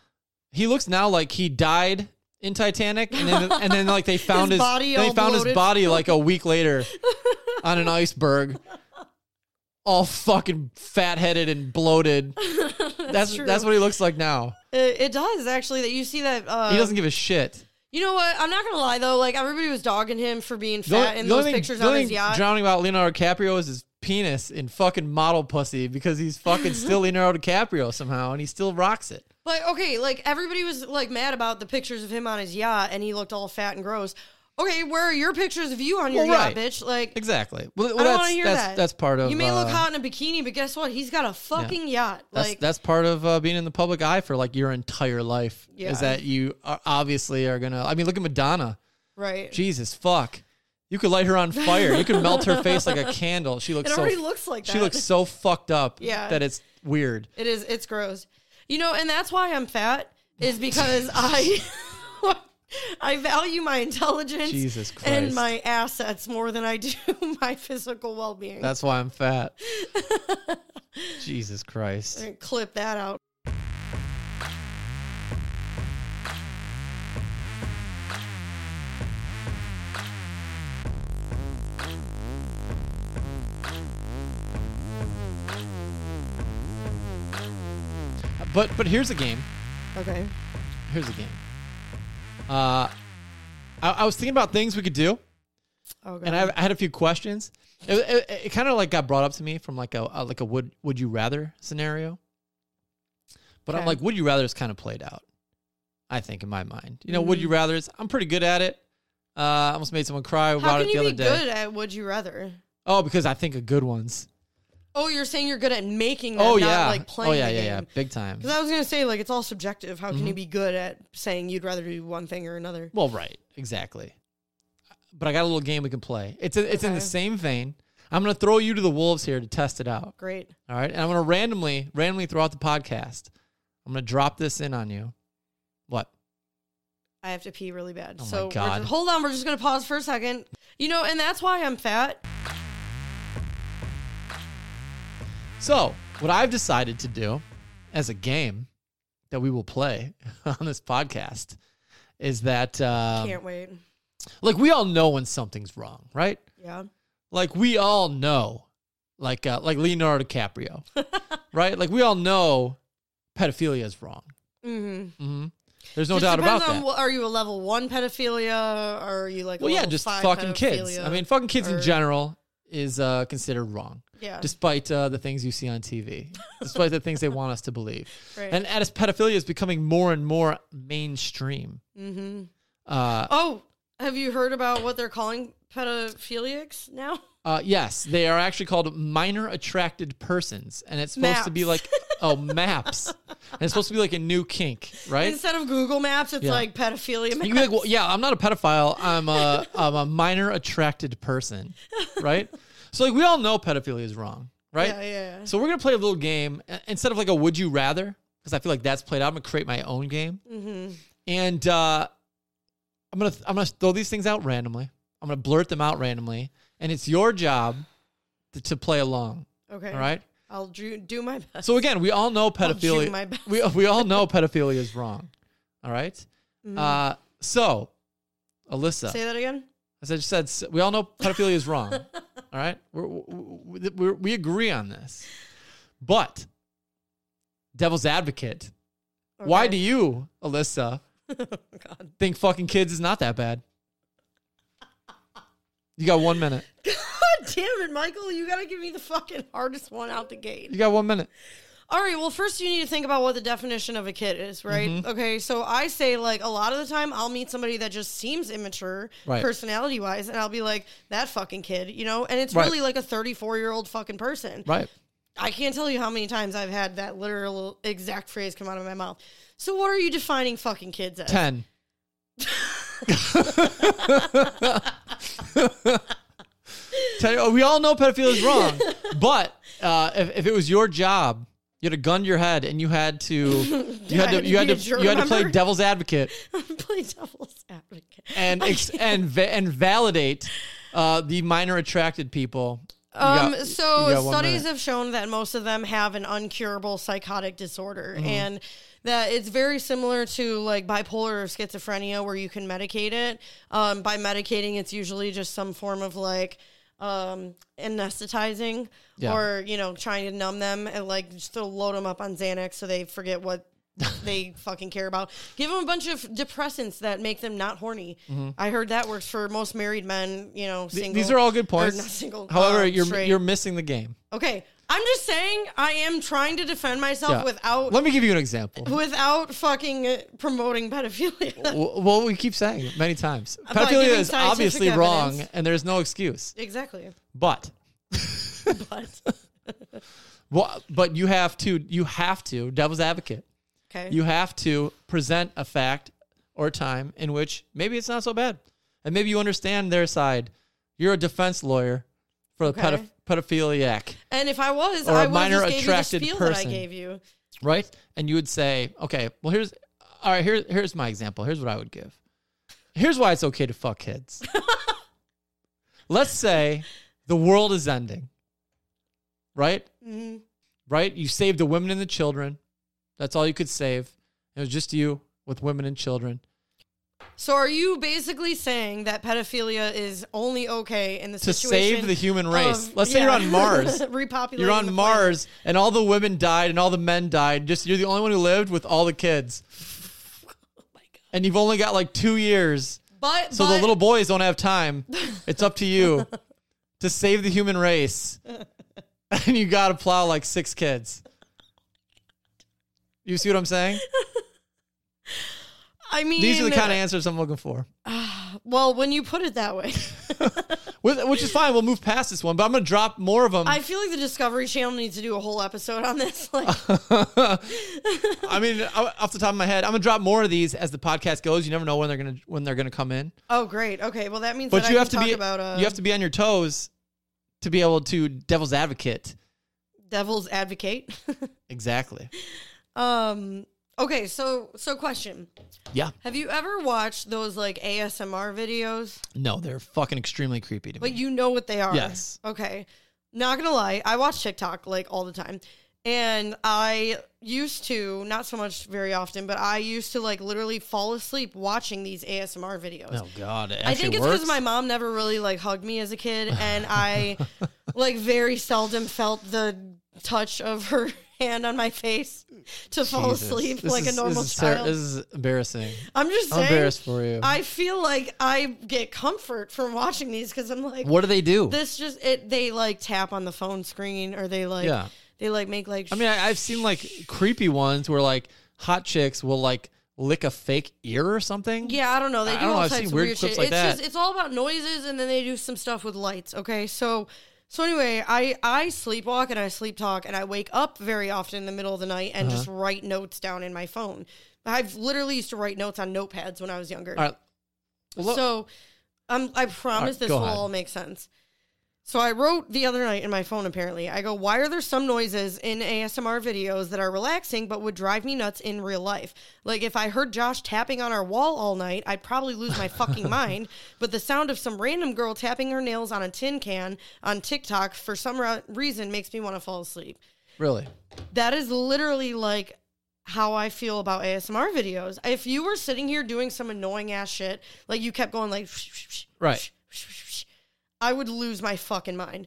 He looks now like he died in Titanic, and then and then like they found His his, body they all found his bloated. body like a week later on an iceberg, all fucking fat headed and bloated. That's true. that's what he looks like now. It, it does actually that you see that uh He doesn't give a shit. You know what? I'm not gonna lie though, like everybody was dogging him for being fat only- in those thing- pictures on his yacht. Drowning about Leonardo DiCaprio is his penis in fucking model pussy because he's fucking still Leonardo DiCaprio somehow, and he still rocks it. But okay, like everybody was like mad about the pictures of him on his yacht and he looked all fat and gross. Okay, where are your pictures of you on your Well, yacht, right. bitch? Like Exactly. Well, well, I don't that's, want to hear that's, that. That's part of. You may look uh, hot in a bikini, but guess what? He's got a fucking yacht. That's Like that's part of uh, being in the public eye for like your entire life. Yeah. Is that you are obviously are gonna? I mean, look at Madonna. right. Jesus fuck. You could light her on fire. You could melt her face like a candle. She looks it so. already looks like that. she looks so fucked up. Yeah. That it's weird. It is. It's gross. You know, and that's why I'm fat. Is because I. I value my intelligence and my assets more than I do my physical well being. That's why I'm fat. Jesus Christ. Clip that out. But but here's a game. Okay. Here's a game. Uh, I, I was thinking about things we could do. Oh, and I, I had a few questions. It, it, it kind of like got brought up to me from like a, a like a would would you rather scenario. But I'm like, would you rather is kind of played out. I think in my mind, you know, would Mm-hmm. you rather is I'm pretty good at it. Uh, I almost made someone cry about it the you other be day. good at Would You Rather? Oh, because I think of good ones. Oh, you're saying you're good at making them, Oh not yeah, like playing oh yeah, the yeah, game. yeah, big time. Because I was gonna say, like, it's all subjective. How can Mm-hmm. you be good at saying you'd rather do one thing or another? Well, right, exactly. But I got a little game we can play. It's a, it's in the same vein. I'm going to throw you to the wolves here to test it out. Great. All right, and I'm going to randomly, randomly throughout the podcast, I'm going to drop this in on you. What? I have to pee really bad. Oh my so we're God. just- hold on, we're just gonna pause for a second. You know, and that's why I'm fat. So, what I've decided to do as a game that we will play on this podcast is that, uh, Can't wait. like, we all know when something's wrong, right? Yeah. Like, we all know, like, uh, like Leonardo DiCaprio, right? Like, we all know pedophilia is wrong. Mm-hmm. Mm-hmm. There's no just doubt about on that. are you a level one pedophilia or are you like a well, yeah, just fucking kids. I mean, fucking kids in general is uh, considered wrong, yeah, despite uh, the things you see on TV, despite the things they want us to believe. right. And as pedophilia is becoming more and more mainstream, mm-hmm. uh, Oh, have you heard about what they're calling pedophiliacs now? uh, yes, they are actually called minor attracted persons, and it's supposed to be like oh maps, and it's supposed to be like a new kink, right? Instead of Google Maps, it's Yeah. like pedophilia. You Maps. can be like, well, yeah, I'm not a pedophile. I'm a, I'm a minor attracted person, right? So like we all know pedophilia is wrong, right? Yeah, yeah, yeah. So we're gonna play a little game instead of like a would you rather because I feel like that's played out. I'm gonna create my own game, Mm-hmm. and uh, I'm gonna I'm gonna throw these things out randomly. I'm gonna blurt them out randomly, and it's your job to, to play along. Okay. All right. I'll do, do my best. So again, we all know pedophilia. my best. We we all know pedophilia is wrong. All right. Mhm. Uh, so Alyssa. Say that again. As I just said, we all know pedophilia is wrong. all right, we're, we we we agree on this. But devil's advocate, why do you, Alyssa, God. think fucking kids is not that bad? You got one minute. God damn it, Michael! You gotta give me the fucking hardest one out the gate. You got one minute. All right. Well, first you need to think about what the definition of a kid is, right? Mm-hmm. Okay. So I say like a lot of the time I'll meet somebody that just seems immature, Right. personality wise, and I'll be like that fucking kid, you know. And it's Right. really like a thirty-four year old fucking person. Right. I can't tell you how many times I've had that literal exact phrase come out of my mouth. So what are you defining fucking kids as? Ten. Tell you, we all know pedophilia is wrong, but uh, if, if it was your job, you had a gun to your head and you had to, you had to, had to you had to, you had to play devil's advocate Play devil's advocate. and ex- and va- and validate uh, the minor attracted people. Um, got- so you got one studies have shown that most of them have an uncurable psychotic disorder, Mm-hmm. and that it's very similar to like bipolar or schizophrenia, where you can medicate it. Um, by medicating, it's usually just some form of like um, anesthetizing, Yeah. or you know, trying to numb them and like just to load them up on Xanax so they forget what. they fucking care about. Give them a bunch of depressants that make them not horny. I heard that works for most married men. You know, Mm-hmm. Th- single. These are all good points. not single. However, um, you're straight. you're missing the game. Okay, I'm just saying I am trying to defend myself Yeah. without Let me give you an example. without fucking uh, promoting pedophilia. W- well, we keep saying it many times. Pedophilia giving is scientific obviously wrong, evidence. and there's no excuse. exactly. But But well, but you have to you have to devil's advocate. okay. You have to present a fact or time in which maybe it's not so bad, and maybe you understand their side. You're a defense lawyer for the Okay. pedof- pedophiliac, and if I was, or a I would minor just gave you the attracted that I person. gave you. right? And you would say, okay, well here's all right. Here, here's my example. Here's what I would give. Here's why it's okay to fuck kids. Let's say the world is ending, right? Mhm. right? You saved the women and the children. That's all you could save. It was just you with women and children. So are you basically saying that pedophilia is only okay in the To situation save the human race. of- Let's say you're on Mars. repopulating. You're on the planet. Mars and all the women died and all the men died. Just you're the only one who lived with all the kids. Oh my God. And you've only got like two years But So but, the little boys don't have time. It's up to you to save the human race. And you got to plow like six kids. You see what I'm saying? I mean, These are the kind of answers I'm looking for. well, when you put it that way, Which is fine. We'll move past this one, but I'm going to drop more of them. I feel like the Discovery Channel needs to do a whole episode on this. Like, I mean, off the top of my head, I'm going to drop more of these as the podcast goes. You never know when they're going to when they're going to come in. oh, great. Okay, well that means But that you I have to talk be about uh, you have to be on your toes to be able to devil's advocate. devil's advocate. Exactly. um. Okay, so so question: Yeah. Have you ever watched those like ASMR videos? No, they're fucking extremely creepy to me. But you know what they are. Yes. Okay. Not gonna lie, I watch TikTok like all the time. And I used to, not so much very often, but I used to like literally fall asleep watching these ASMR videos. oh god, I think it's because my mom never really like hugged me as a kid, and I like very seldom felt the touch of her hand on my face to fall Jesus. asleep This like is- a normal this child. this is embarrassing. I'm just I'm embarrassed for you. I feel like I get comfort from watching these because I'm like, what do they do? this just it. They like tap on the phone screen, or they like, Yeah. they like make like. I mean, I, I've seen like creepy ones where like hot chicks will like lick a fake ear or something. Yeah, I don't know. They I do know, all I've types seen of weird weird, clips shit. like it's that. just it's all about noises, and then they do some stuff with lights. Okay, so so anyway, I I sleepwalk and I sleep talk, and I wake up very often in the middle of the night and Uh-huh. just write notes down in my phone. I've literally used to write notes on notepads when I was younger. All right. Well, so um, I promise this will ahead. all make sense. So I wrote the other night in my phone. Apparently, I go, "Why are there some noises in ASMR videos that are relaxing but would drive me nuts in real life? Like if I heard Josh tapping on our wall all night, I'd probably lose my fucking mind. But the sound of some random girl tapping her nails on a tin can on TikTok for some ra- reason makes me want to fall asleep. really? That is literally like how I feel about ASMR videos. If you were sitting here doing some annoying ass shit, like you kept going like Right. I would lose my fucking mind.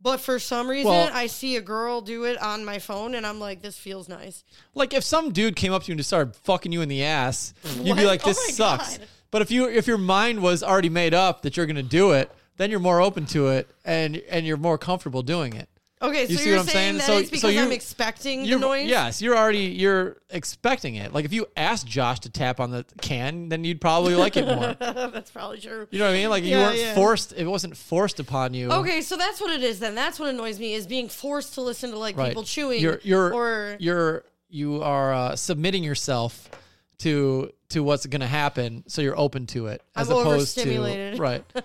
But for some reason, Well- I see a girl do it on my phone, and I'm like, this feels nice. Like if some dude came up to you and just started fucking you in the ass, you'd What? be like, Oh "This my sucks." God. But if you if your mind was already made up that you're going to do it, then you're more open to it and and you're more comfortable doing it. Okay, so You see you're what I'm saying, saying? that So- it's so because you- I'm expecting You're, the noise? Yes, you're already you're expecting it. Like if you asked Josh to tap on the can, then you'd probably like it more. That's probably true. You know what I mean? Like you Yeah, weren't yeah. forced. It wasn't forced upon you. Okay, so that's what it is then. That's what annoys me is being forced to listen to like people chewing You're you're or you're you are uh, submitting yourself to to what's going to happen, so you're open to it as I'm opposed to overstimulated. right.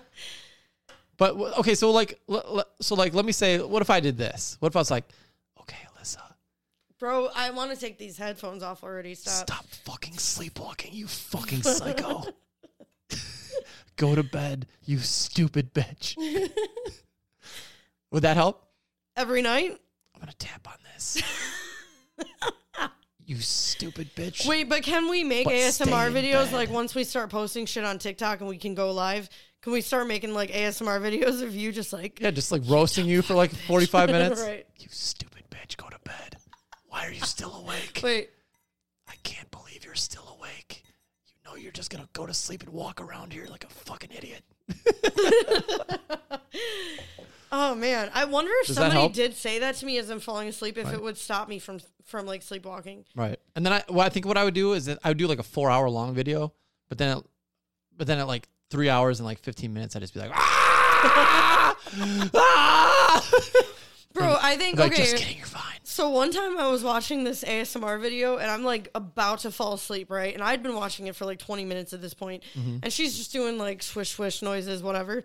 But okay, so like so like let me say, what if I did this? What if I was like, okay, Alyssa, bro, I want to take these headphones off already. Stop. stop fucking sleepwalking, you fucking psycho. Go to bed, you stupid bitch. Would that help? Every night? I'm gonna tap on this. you stupid bitch. Wait, but can we make But ASMR videos like once we start posting shit on TikTok and we can go live? Can we start making like ASMR videos of you just like Yeah, just like roasting you for like 45 minutes. Right. You stupid bitch, go to bed. Why are you still awake? Wait, I can't believe you're still awake. You know you're just gonna go to sleep and walk around here like a fucking idiot. oh man, I wonder if Does that somebody help? did say that to me as I'm falling asleep if it would stop me from from like sleepwalking. Right. And then I, well, I think what I would do is that I would do like a four hour long video, but then, it, but then at like three hours and like 15 minutes, I'd just be like, ah! ah! Bro, I think like, okay. just kidding, you're fine. So one time I was watching this ASMR video and I'm like about to fall asleep, right? And I'd been watching it for like 20 minutes at this point, Mm-hmm. and she's just doing like swish swish noises, whatever.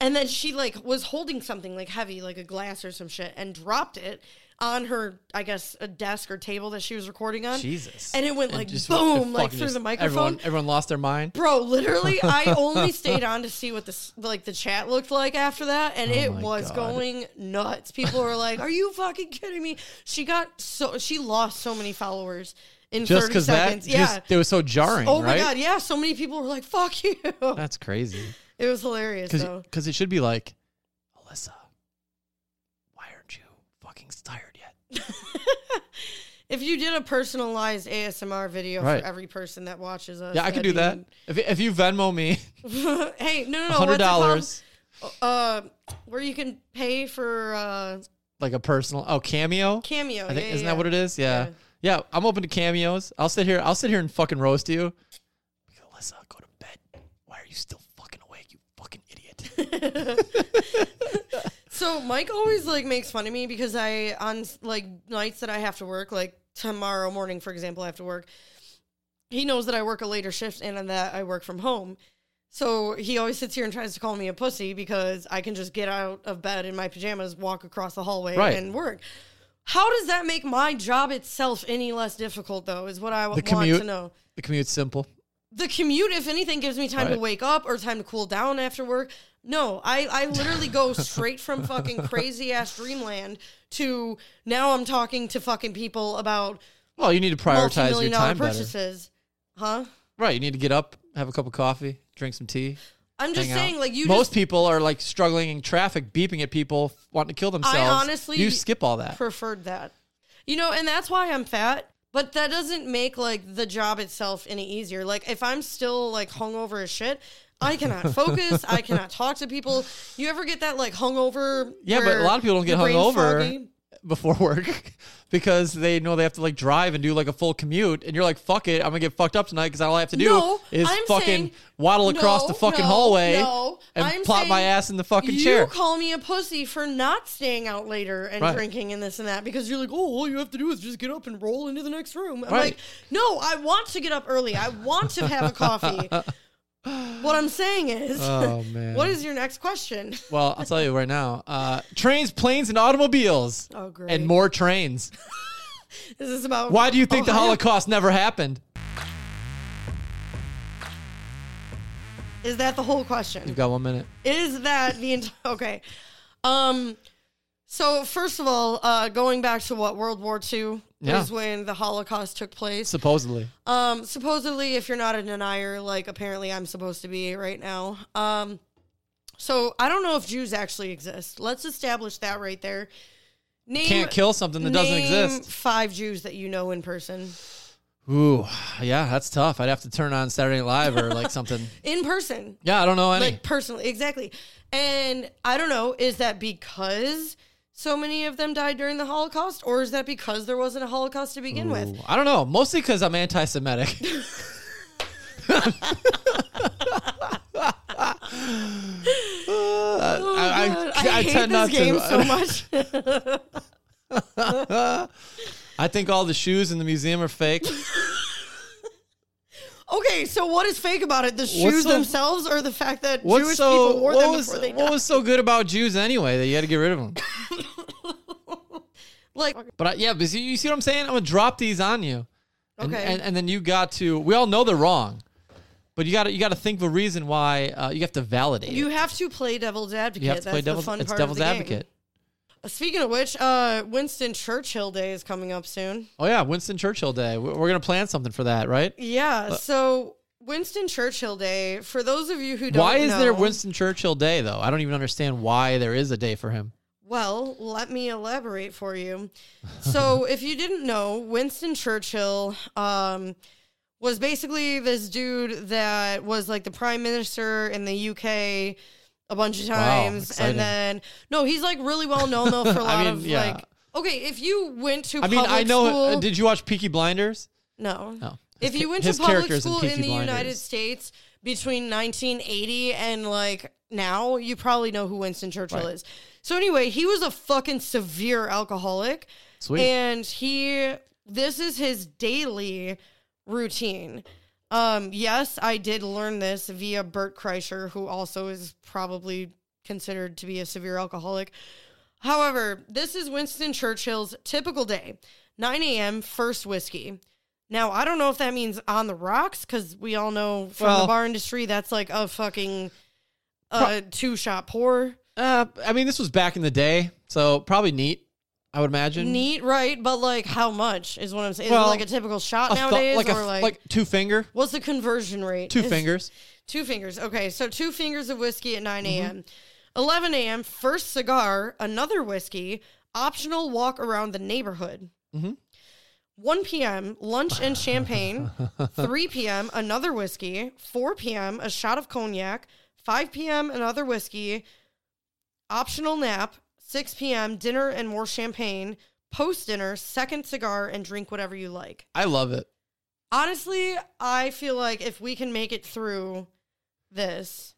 And then she like was holding something like heavy, like a glass or some shit, and dropped it on her, I guess, a desk or table that she was recording on. Jesus. And it went like just- boom, like through the microphone. Everyone, everyone lost their mind. Bro, literally, I only stayed on to see what this like the chat looked like after that, and oh it Oh my was God. going nuts. People were like, "Are you fucking kidding me?" She got so she lost so many followers in Just thirty because that, seconds. yeah. just, it was so jarring, oh right? my god, yeah. So many people were like, "Fuck you." That's crazy. It was hilarious though. Because it should be like, Alyssa, why aren't you fucking tired yet? If you did a personalized ASMR video Right. for every person that watches us, Yeah, I could do that. If, if you Venmo me hey, no, no, no. hundred what's it called? dollars, Uh, where you can pay for uh, like a personal oh cameo. cameo. I think yeah, isn't yeah. that what it is? Yeah. yeah, I'm open to cameos. I'll sit here. I'll sit here and fucking roast you. Alyssa, go to bed. Why are you still fucking awake? You fucking idiot. So Mike always like makes fun of me because I on like nights that I have to work, like tomorrow morning, for example, I have to work. He knows that I work a later shift and that I work from home. So he always sits here and tries to call me a pussy because I can just get out of bed in my pajamas, walk across the hallway, Right. and work. How does that make my job itself any less difficult, though? Is what I w- want to know. the commute's simple. The commute, if anything, gives me time to wake up or time to cool down after work. No, I, I literally go straight from fucking crazy ass dreamland to now I'm talking to fucking people about Well, you need to prioritize your time better. purchases. Huh? Right. You need to get up, have a cup of coffee, drink some tea. I'm just hang out. saying, like you Most just people are like struggling in traffic, beeping at people, wanting to kill themselves. I honestly you skip all that. preferred that. You know, and that's why I'm fat. But that doesn't make like the job itself any easier. Like if I'm still like hungover as shit, I cannot focus. I cannot talk to people. You ever get that like hungover? Yeah, but a lot of people don't get hungover. before work because they know they have to like drive and do like a full commute and you're like fuck it i'm gonna get fucked up tonight because all i have to do No, is I'm fucking saying- waddle across No, the fucking no, hallway and I'm plop my ass in the fucking you chair You call me a pussy for not staying out later and Right. drinking and this and that because you're like, oh, all you have to do is just get up and roll into the next room. I'm Right. like, no, I want to get up early. I want to have a coffee. what I'm saying is, oh man what is your next question? well i'll tell you right now uh trains planes and automobiles Oh, great. and more trains Is this about why do you think the holocaust never happened Is that the whole question? you've got one minute Is that the entire? Okay. Um. So first of all, uh, going back to what World War II Yeah. was when the Holocaust took place. supposedly Um, supposedly, if you're not a denier, like apparently I'm supposed to be right now. Um, so I don't know if Jews actually exist. Let's establish that right there. Name, can't kill something that doesn't exist Five Jews that you know in person. ooh yeah that's tough i'd have to turn on saturday Night live or like something In person, yeah i don't know any like personally, exactly. And I don't know, is that because so many of them died during the Holocaust, or is that because there wasn't a Holocaust to begin with? I don't know. Mostly because I'm anti-Semitic. Uh, Oh, I, God, I, I hate tend this game to. so much. I think all the shoes in the museum are fake. Okay, so what is fake about it? The shoes so- themselves, or the fact that Jewish so? people wore What them was before they what died? was so good about Jews anyway that you had to get rid of them? like, But I, yeah, but you, you see what I'm saying? I'm gonna drop these on you. And, Okay. And, and then you got to. We all know they're wrong, but you got to you got to think of a reason why uh, you have to validate. you it. have to play devil's advocate. You have to That's play devil's. the fun It's part devil's advocate. Game. Speaking of which, uh, Winston Churchill Day is coming up soon. Oh yeah, Winston Churchill Day. We're, gonna plan something for that, right? Yeah. Uh, so Winston Churchill Day. For those of you who don't, Why is there Winston Churchill Day though? I don't even understand why there is a day for him. Well, let me elaborate for you. So, if you didn't know, Winston Churchill um, was basically this dude that was like the prime minister in the UK a bunch of times, exciting. and then no, he's like really well known though for a I lot mean, of yeah. like. Okay, if you went to I mean, I know. school, uh, did you watch Peaky Blinders? no, No. if you went to public in school in, Peaky the United States between 1980 and like now, you probably know who Winston Churchill Right. is. So anyway, he was a fucking severe alcoholic, Sweet. and he this is his daily routine. Um, yes, I did learn this via Bert Kreischer, who also is probably considered to be a severe alcoholic. However, this is Winston Churchill's typical day 9 a.m., first whiskey. Now, I don't know if that means on the rocks, because we all know from the bar industry that's like a fucking uh, two shot pour. uh, I mean, this was back in the day, so probably neat. I would imagine. Neat, right? But like, how much is what I'm saying? Well, is it like a typical shot A thu- nowadays, like a or f- like, like two finger, what's the conversion rate? two Is- fingers. Two fingers. Okay, so two fingers of whiskey at 9 Mm-hmm. a.m. 11 a.m. First cigar, another whiskey, optional walk around the neighborhood. Mhm. 1 p.m., lunch and champagne. 3 p.m., another whiskey. 4 p.m., a shot of cognac. 5 p.m., another whiskey. Optional nap. 6 p.m., dinner and more champagne. Post dinner, second cigar, and drink whatever you like. I love it. Honestly, I feel like if we can make it through this,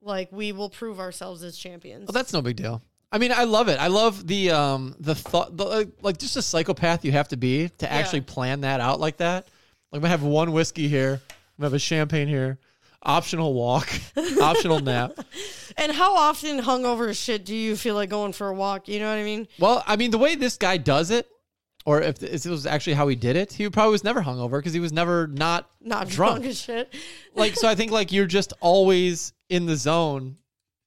like we will prove ourselves as champions. Well, that's no big deal. I mean, I love it. I love the um the thought, the, like, like just a psychopath you have to be to actually plan that out like that. Like, I'm gonna have one whiskey here, I'm gonna have a champagne here, optional walk, optional nap. And how often hungover shit do you feel like going for a walk? You know what I mean? Well, I mean, the way this guy does it, or if this was actually how he did it, he probably was never hungover because he was never not Not drunk. drunk as shit. like so i think like you're just always in the zone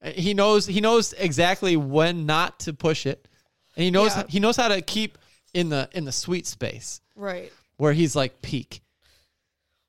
he knows he knows exactly when not to push it and he knows Yeah. he knows how to keep in the in the sweet space Right. where he's like peak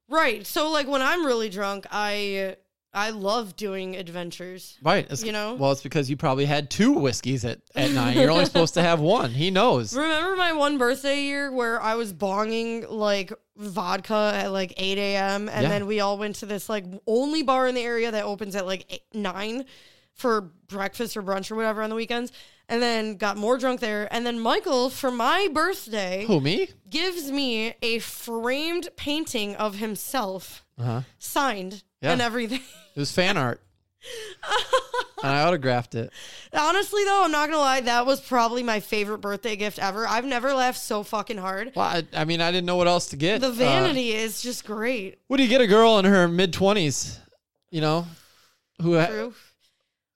Right. So like when I'm really drunk, I I love doing adventures. right it's, You know? well it's because you probably had two whiskeys at, at night you're only supposed to have one he knows Remember my one birthday year where I was bonging like vodka at like 8 a.m. and Yeah. then we all went to this like only bar in the area that opens at like eight, 9 for breakfast or brunch or whatever on the weekends and then got more drunk there. And then Michael, for my birthday, who me gives me a framed painting of himself uh-huh signed Yeah. and everything. it was fan art and i autographed it Honestly, though, I'm not gonna lie, that was probably my favorite birthday gift ever. I've never laughed so fucking hard. well I, I mean i didn't know what else to get The Uh, vanity is just great. what do you get a girl in her mid-20s you know who ha- True.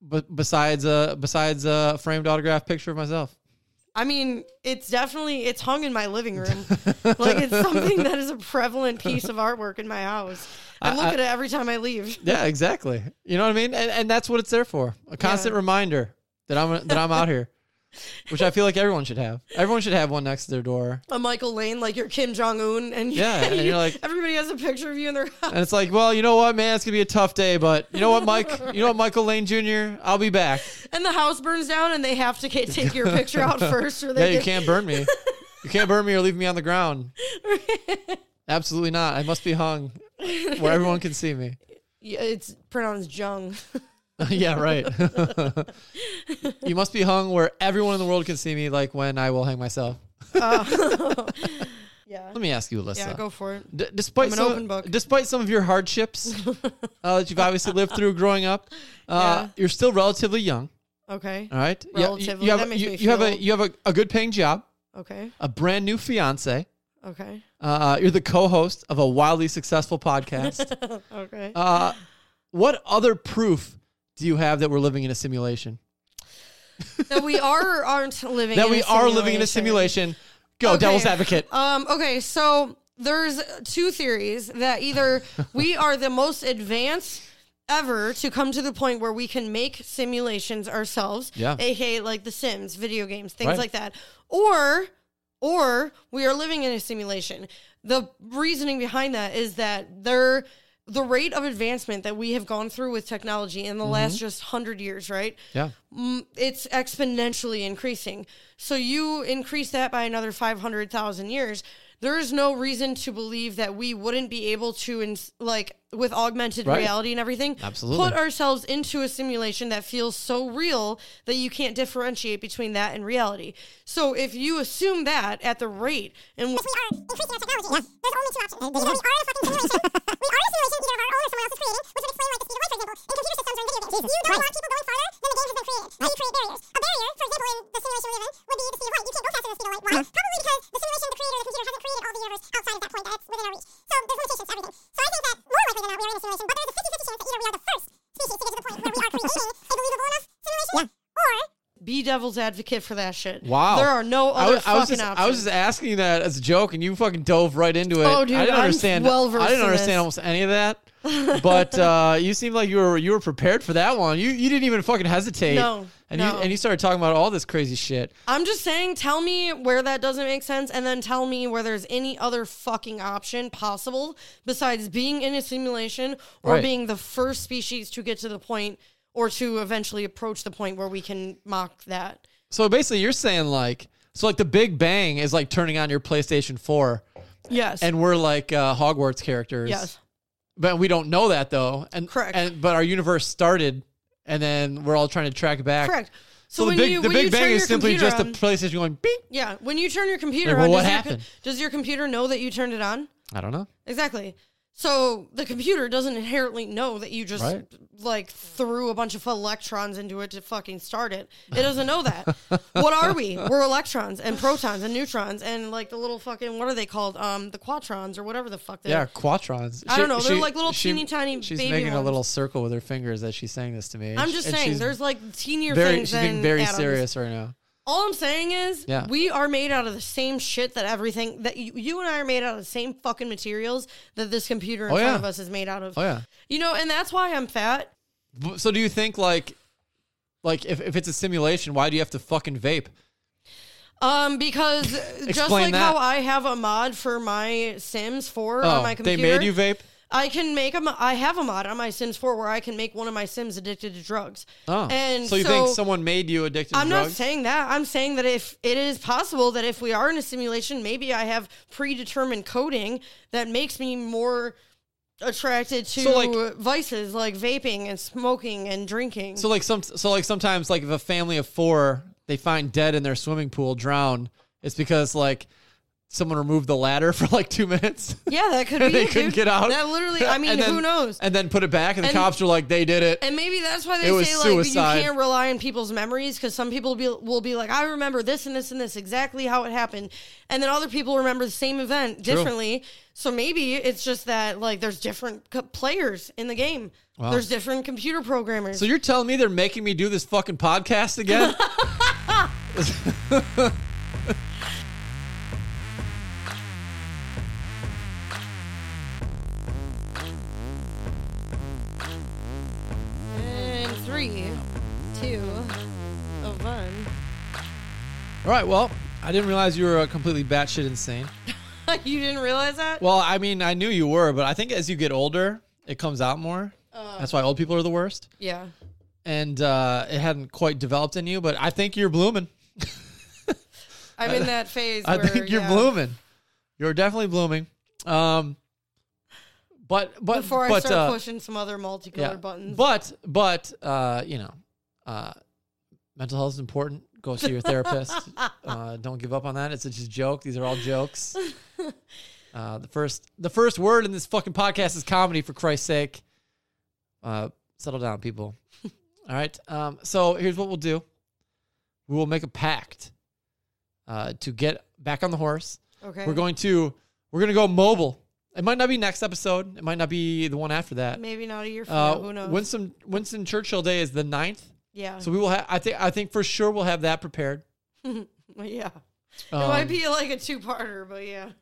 But besides uh besides a framed autograph picture of myself. I mean, it's definitely it's hung in my living room. like it's something that is a prevalent piece of artwork in my house. I I- look I- at it every time I leave. Yeah, exactly. You know what I mean? And and that's what it's there for. A constant Yeah. reminder that I'm that I'm out here. Which I feel like everyone should have. Everyone should have one next to their door. A Michael Lane, like you're Kim Jong Un, and Yeah, and you're like- everybody has a picture of you in their house. And it's like, well, you know what, man, it's gonna be a tough day, but you know what, Mike? You know what, Michael Lane Jr., I'll be back. And the house burns down, and they have to take your picture out first, or Yeah, they you get- can't burn me. You can't burn me or leave me on the ground. Absolutely not. I must be hung where everyone can see me. Yeah, it's pronounced Jung. yeah, right. you must be hung where everyone in the world can see me, like when I will hang myself. Uh, yeah, Let me ask you, Alyssa. yeah, go for it. D- despite I'm an some, open book. despite some of your hardships uh, that you've obviously lived through growing up, uh, Yeah. you're still relatively young. Okay, All right, You- you- Relatively, You, have, that makes you, me you have a you have a, a good paying job, okay, a brand new fiance. okay, Uh, you're the co-host of a wildly successful podcast. okay. uh, what other proof do you have that we're living in a simulation? that we are or aren't living. that in we are living in a simulation. Go, Okay. devil's advocate. Um, okay, so there's two theories that either we are the most advanced ever to come to the point where we can make simulations ourselves, Yeah. aka like The Sims, video games, things Right. like that, or or we are living in a simulation. The reasoning behind that is that there the rate of advancement that we have gone through with technology in the Mm-hmm. last just 100 years, right? Yeah. mm, it's exponentially increasing. So you increase that by another 500,000 years. There is no reason to believe that we wouldn't be able to, ins- like, with augmented Right. reality and everything, Absolutely. put ourselves into a simulation that feels so real that you can't differentiate between that and reality. So if you assume that at the rate and we are increasing our technology. There's only two options. Either we are in a fucking simulation. we are in a simulation either of our own or someone else's creating, which would explain like the speed of light, for example, in computer systems or in video games. If you don't want people going farther, then the game has been created. How uh, do you create barriers? A barrier, for example, in the simulation we live in, would be the speed of light. You can't go faster than the speed of light. Why? Probably because the simulation, the creator, the computer hasn't created all the universe outside of that point that's within our reach. So there's limitations to everything. So I think that more likely than not we are in a simulation, but there's a 50-50 chance that either we are the first species to get to the point where we are creating a believable enough simulation, or be devil's advocate for that shit. Wow. There are no I other was, I was fucking just, options. I was just asking that as a joke, and you fucking dove right into it. Oh, dude, I didn't I'm understand. well-versed I didn't understand almost any of that. but uh, you seemed like you were you were prepared for that one. You you didn't even fucking hesitate. No, and you and you started talking about all this crazy shit. I'm just saying, tell me where that doesn't make sense, and then tell me where there's any other fucking option possible besides being in a simulation or Right. being the first species to get to the point or to eventually approach the point where we can mock that. So basically, you're saying like So like the Big Bang is like turning on your PlayStation 4 Yes. and we're like uh, Hogwarts characters. yes. But we don't know that though. And Correct. And but our universe started and then we're all trying to track back. Correct. So, So, the big you the Big Bang is simply just on, the PlayStation going beep. yeah. When you turn your computer Like, well, on, what does your, happened? does your computer know that you turned it on? I don't know. Exactly. So the computer doesn't inherently know that you just Right. like threw a bunch of electrons into it to fucking start it. It doesn't know that. what are we? We're electrons and protons and neutrons and like the little fucking what are they called? Um, the quatrons or whatever the fuck they Yeah, are. quatrons. I don't know, they're like little teeny tiny She's making a little circle with her fingers as she's saying this to me. I'm just and saying, there's like teenier very things she's being very atoms. serious right now. All I'm saying is, Yeah. we are made out of the same shit that everything that you, you and I are made out of the same fucking materials that this computer in Oh, front yeah. of us is made out of. Oh yeah. You know, and that's why I'm fat. So do you think like like if, if it's a simulation, why do you have to fucking vape? Um, because just like that. how I have a mod for my Sims 4 Oh, on my computer, they made you vape? I can make a. I have a mod on my Sims 4 where I can make one of my Sims addicted to drugs. Oh. and so you think someone made you addicted to drugs? I'm to not saying that. I'm saying that if it is possible that if we are in a simulation, maybe I have predetermined coding that makes me more attracted to So, like- vices like vaping and smoking and drinking. So like some so like sometimes like if a family of four they find dead in their swimming pool drown, it's because like someone removed the ladder for like two minutes. yeah, that could be. they it, couldn't dude. get out. That literally. I mean, then- who knows? And then put it back, and the And- cops were like, "They did it." And maybe that's why they It say like suicide. you can't rely on people's memories because some people be, will be like, I remember this and this and this exactly how it happened, and then other people remember the same event differently. So maybe it's just that like there's different co- players in the game. Wow. There's different computer programmers. So you're telling me they're making me do this fucking podcast again? Three, two, oh, one. All right. Well, I didn't realize you were uh, completely batshit insane. you didn't realize that? Well, I mean, I knew you were, but I think as you get older, it comes out more. That's why old people are the worst. yeah. And uh, it hadn't quite developed in you, but I think you're blooming. I'm in that phase. I where, think you're yeah, blooming. You're definitely blooming. Um, but but Before I start uh, pushing some other multicolor yeah. buttons. But but uh, you know, uh, mental health is important. Go see your therapist. uh, don't give up on that. It's just a joke. These are all jokes. Uh, the first the first word in this fucking podcast is comedy. For Christ's sake, uh, settle down, people. all right. Um, so here's what we'll do. We will make a pact uh, to get back on the horse. okay. We're going to we're going to go mobile. It might not be next episode. It might not be the one after that. Maybe not a year from Uh, now. Who knows? Winston Winston Churchill Day is the 9th. yeah. So we will have I think I think for sure we'll have that prepared. Yeah. it Um, might be like a two-parter, but yeah.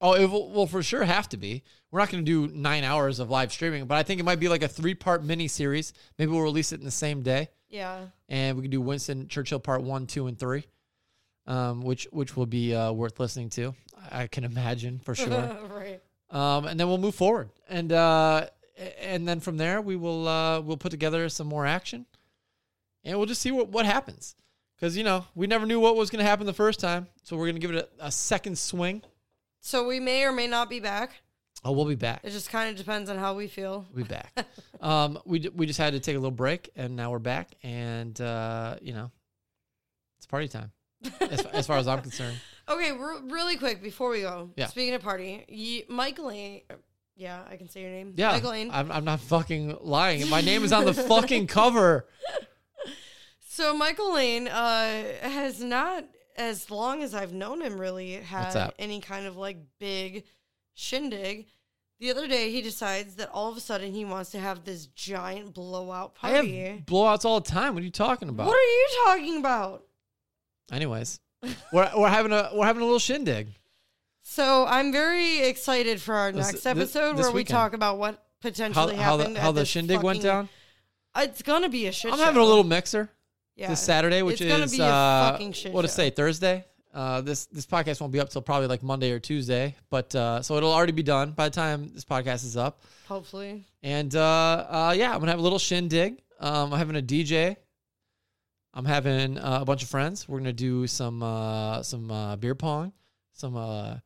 Oh, it will, will for sure have to be. We're not going to do 9 hours of live streaming, but I think it might be like a 3-part mini series. Maybe we'll release it in the same day Yeah. and we can do Winston Churchill part 1, 2 and 3. Um, which which will be uh, worth listening to. I can imagine for sure. right. um, and then we'll move forward, and uh, and then from there we will uh, we'll put together some more action, and we'll just see what what happens. Because you know we never knew what was going to happen the first time, so we're going to give it a, a second swing. So we may or may not be back. Oh, we'll be back. It just kind of depends on how we feel. We'll be back. um, we d- we just had to take a little break, and now we're back, and uh, you know, it's party time. as, as far as I'm concerned. Okay, re- really quick before we go. Yeah. Speaking of party, you, Michael Lane. Yeah, I can say your name. Yeah, Michael Lane. I'm, I'm not fucking lying. My name is on the fucking cover. So Michael Lane uh, has not, as long as I've known him, really had any kind of like big shindig. The other day, he decides that all of a sudden he wants to have this giant blowout I have party. blowouts all the time. What are you talking about? What are you talking about? Anyways, we're we're having a we're having a little shindig. So I'm very excited for our next thi- episode this where we talk about what How potentially how the happened. how the this shindig went down. It's gonna be a shit. I'm show. having a little mixer yeah. this Saturday, which It's gonna is be a uh, fucking what to say Thursday. Uh, this this podcast won't be up till probably like Monday or Tuesday, but uh, so it'll already be done by the time this podcast is up. Hopefully, And uh, uh, yeah, I'm gonna have a little shindig. Um, I'm having a DJ I'm having uh, a bunch of friends. We're gonna do some uh, some uh, beer pong, some uh,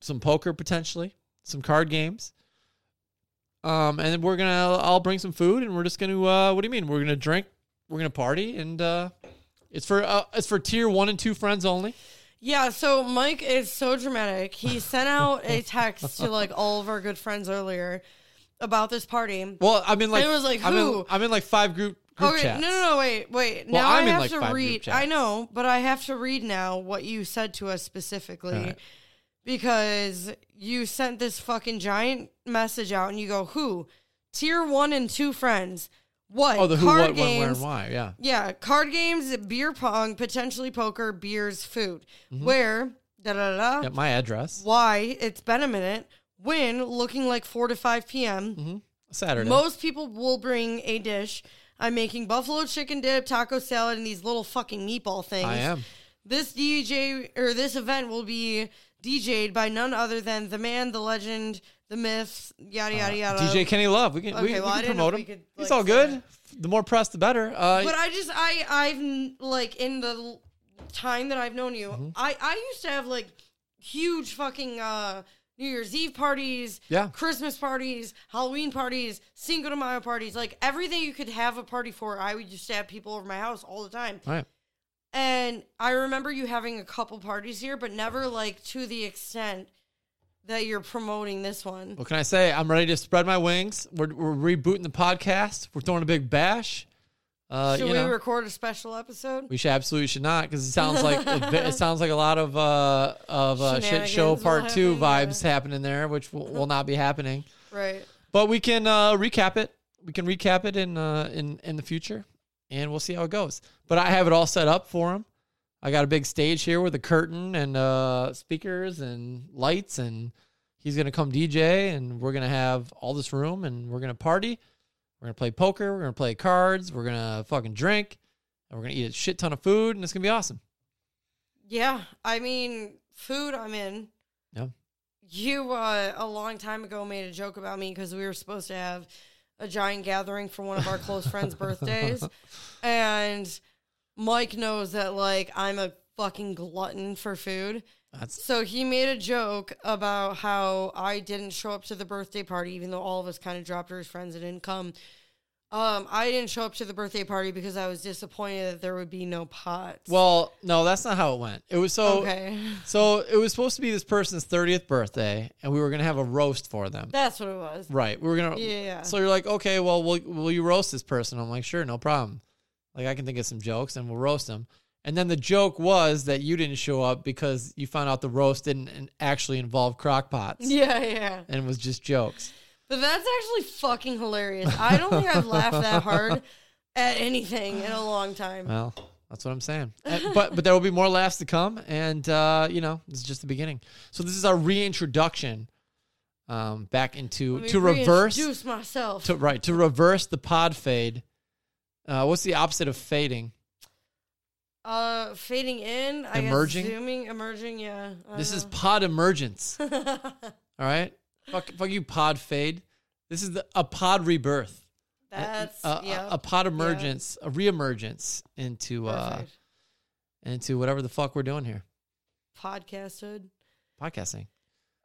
some poker potentially, some card games. Um, and then we're gonna I'll bring some food, and we're just gonna uh, what do you mean? We're gonna drink, we're gonna party, and uh, it's for uh, it's for tier one and two friends only. Yeah, so Mike is so dramatic. He sent out a text to like all of our good friends earlier about this party. Well, I'm in like It was like, I'm in, who? I'm in like five group group okay, chats. no, no, no, wait, wait. Well, now I'm I have like, to read. I know, but I have to read now what you said to us specifically All right. because you sent this fucking giant message out, and you go, "Who? Tier one and two friends. What? Oh, the who, Card what, when, where, games, and why? Yeah. Yeah, card games, beer pong, potentially poker, beers, food. Where da da da da. Mm-hmm. Yeah, my address. Why? It's been a minute. When looking like four to five p.m. Mm-hmm. Saturday. Most people will bring a dish. I'm making buffalo chicken dip, taco salad, and these little fucking meatball things. I am. This DJ or this event will be DJ'd by none other than the man, the legend, the myth, yada yada yada. DJ Kenny Love. We can, we, Okay, we well, I can promote we him. could, He's all good. that. The more press, the better. Uh, But I just I I've like in the time that I've known you, Mm-hmm. I I used to have like huge fucking uh New Year's Eve parties, Yeah. Christmas parties, Halloween parties, Cinco de Mayo parties, like everything you could have a party for. I would just have people over my house all the time. all right. And I remember you having a couple parties here, but never like to the extent that you're promoting this one. What can I say? I'm ready to spread my wings. We're, we're rebooting the podcast. We're throwing a big bash. Uh, Should you we know, record a special episode? we should absolutely should not because it sounds like it, sounds like a lot of uh, of uh, shit show part two vibes happening there, which will, will not be happening. Right. But we can uh, recap it. We can recap it in uh, in in the future, and we'll see how it goes. But I have it all set up for him. I got a big stage here with a curtain and uh, speakers and lights, and he's gonna come DJ, and we're gonna have all this room, and we're gonna party. We're gonna play poker. We're gonna play cards. We're gonna fucking drink, and we're gonna eat a shit ton of food, and it's gonna be awesome. Yeah, I mean, food I'm in. Yeah. You uh, a long time ago made a joke about me because we were supposed to have a giant gathering for one of our close friends' birthdays, and Mike knows that like I'm a fucking glutton for food. That's So he made a joke about how I didn't show up to the birthday party, even though all of us kind of dropped our friends and didn't come. Um, I didn't show up to the birthday party because I was disappointed that there would be no pots. well, no, that's not how it went. It was so. okay, So it was supposed to be this person's 30th birthday, and we were gonna have a roast for them. that's what it was. Right. We were gonna. Yeah. So you're like, okay, well, will will you roast this person? I'm like, sure, no problem. Like I can think of some jokes, and we'll roast them. And then the joke was that you didn't show up because you found out the roast didn't actually involve crock pots, Yeah, yeah. and it was just jokes. But that's actually fucking hilarious. I don't think I've laughed that hard at anything in a long time. Well, that's what I'm saying. But but there will be more laughs to come, and uh, you know, this is just the beginning. So this is our reintroduction um, back into to reverse myself. to right to reverse the pod fade. Uh, what's the opposite of fading? Uh, fading in. I Emerging? Emerging. Yeah. This is pod emergence. All right, fuck, fuck you, pod fade. This is the, a pod rebirth. That's a, a- yeah. a, pod emergence, a reemergence into uh into whatever the fuck we're doing here, Podcasthood. podcasting.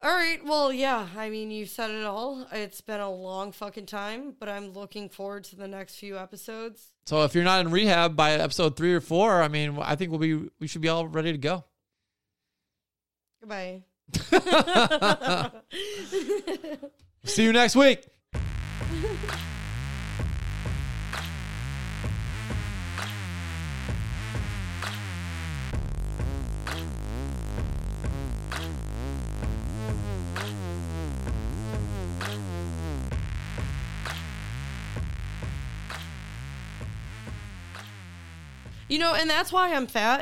All right. Well, yeah. I mean, you said it all. It's been a long fucking time, but I'm looking forward to the next few episodes. So if you're not in rehab by episode three or four, I mean, I think we'll be we should be all ready to go. Goodbye. See you next week. You know, and that's why I'm fat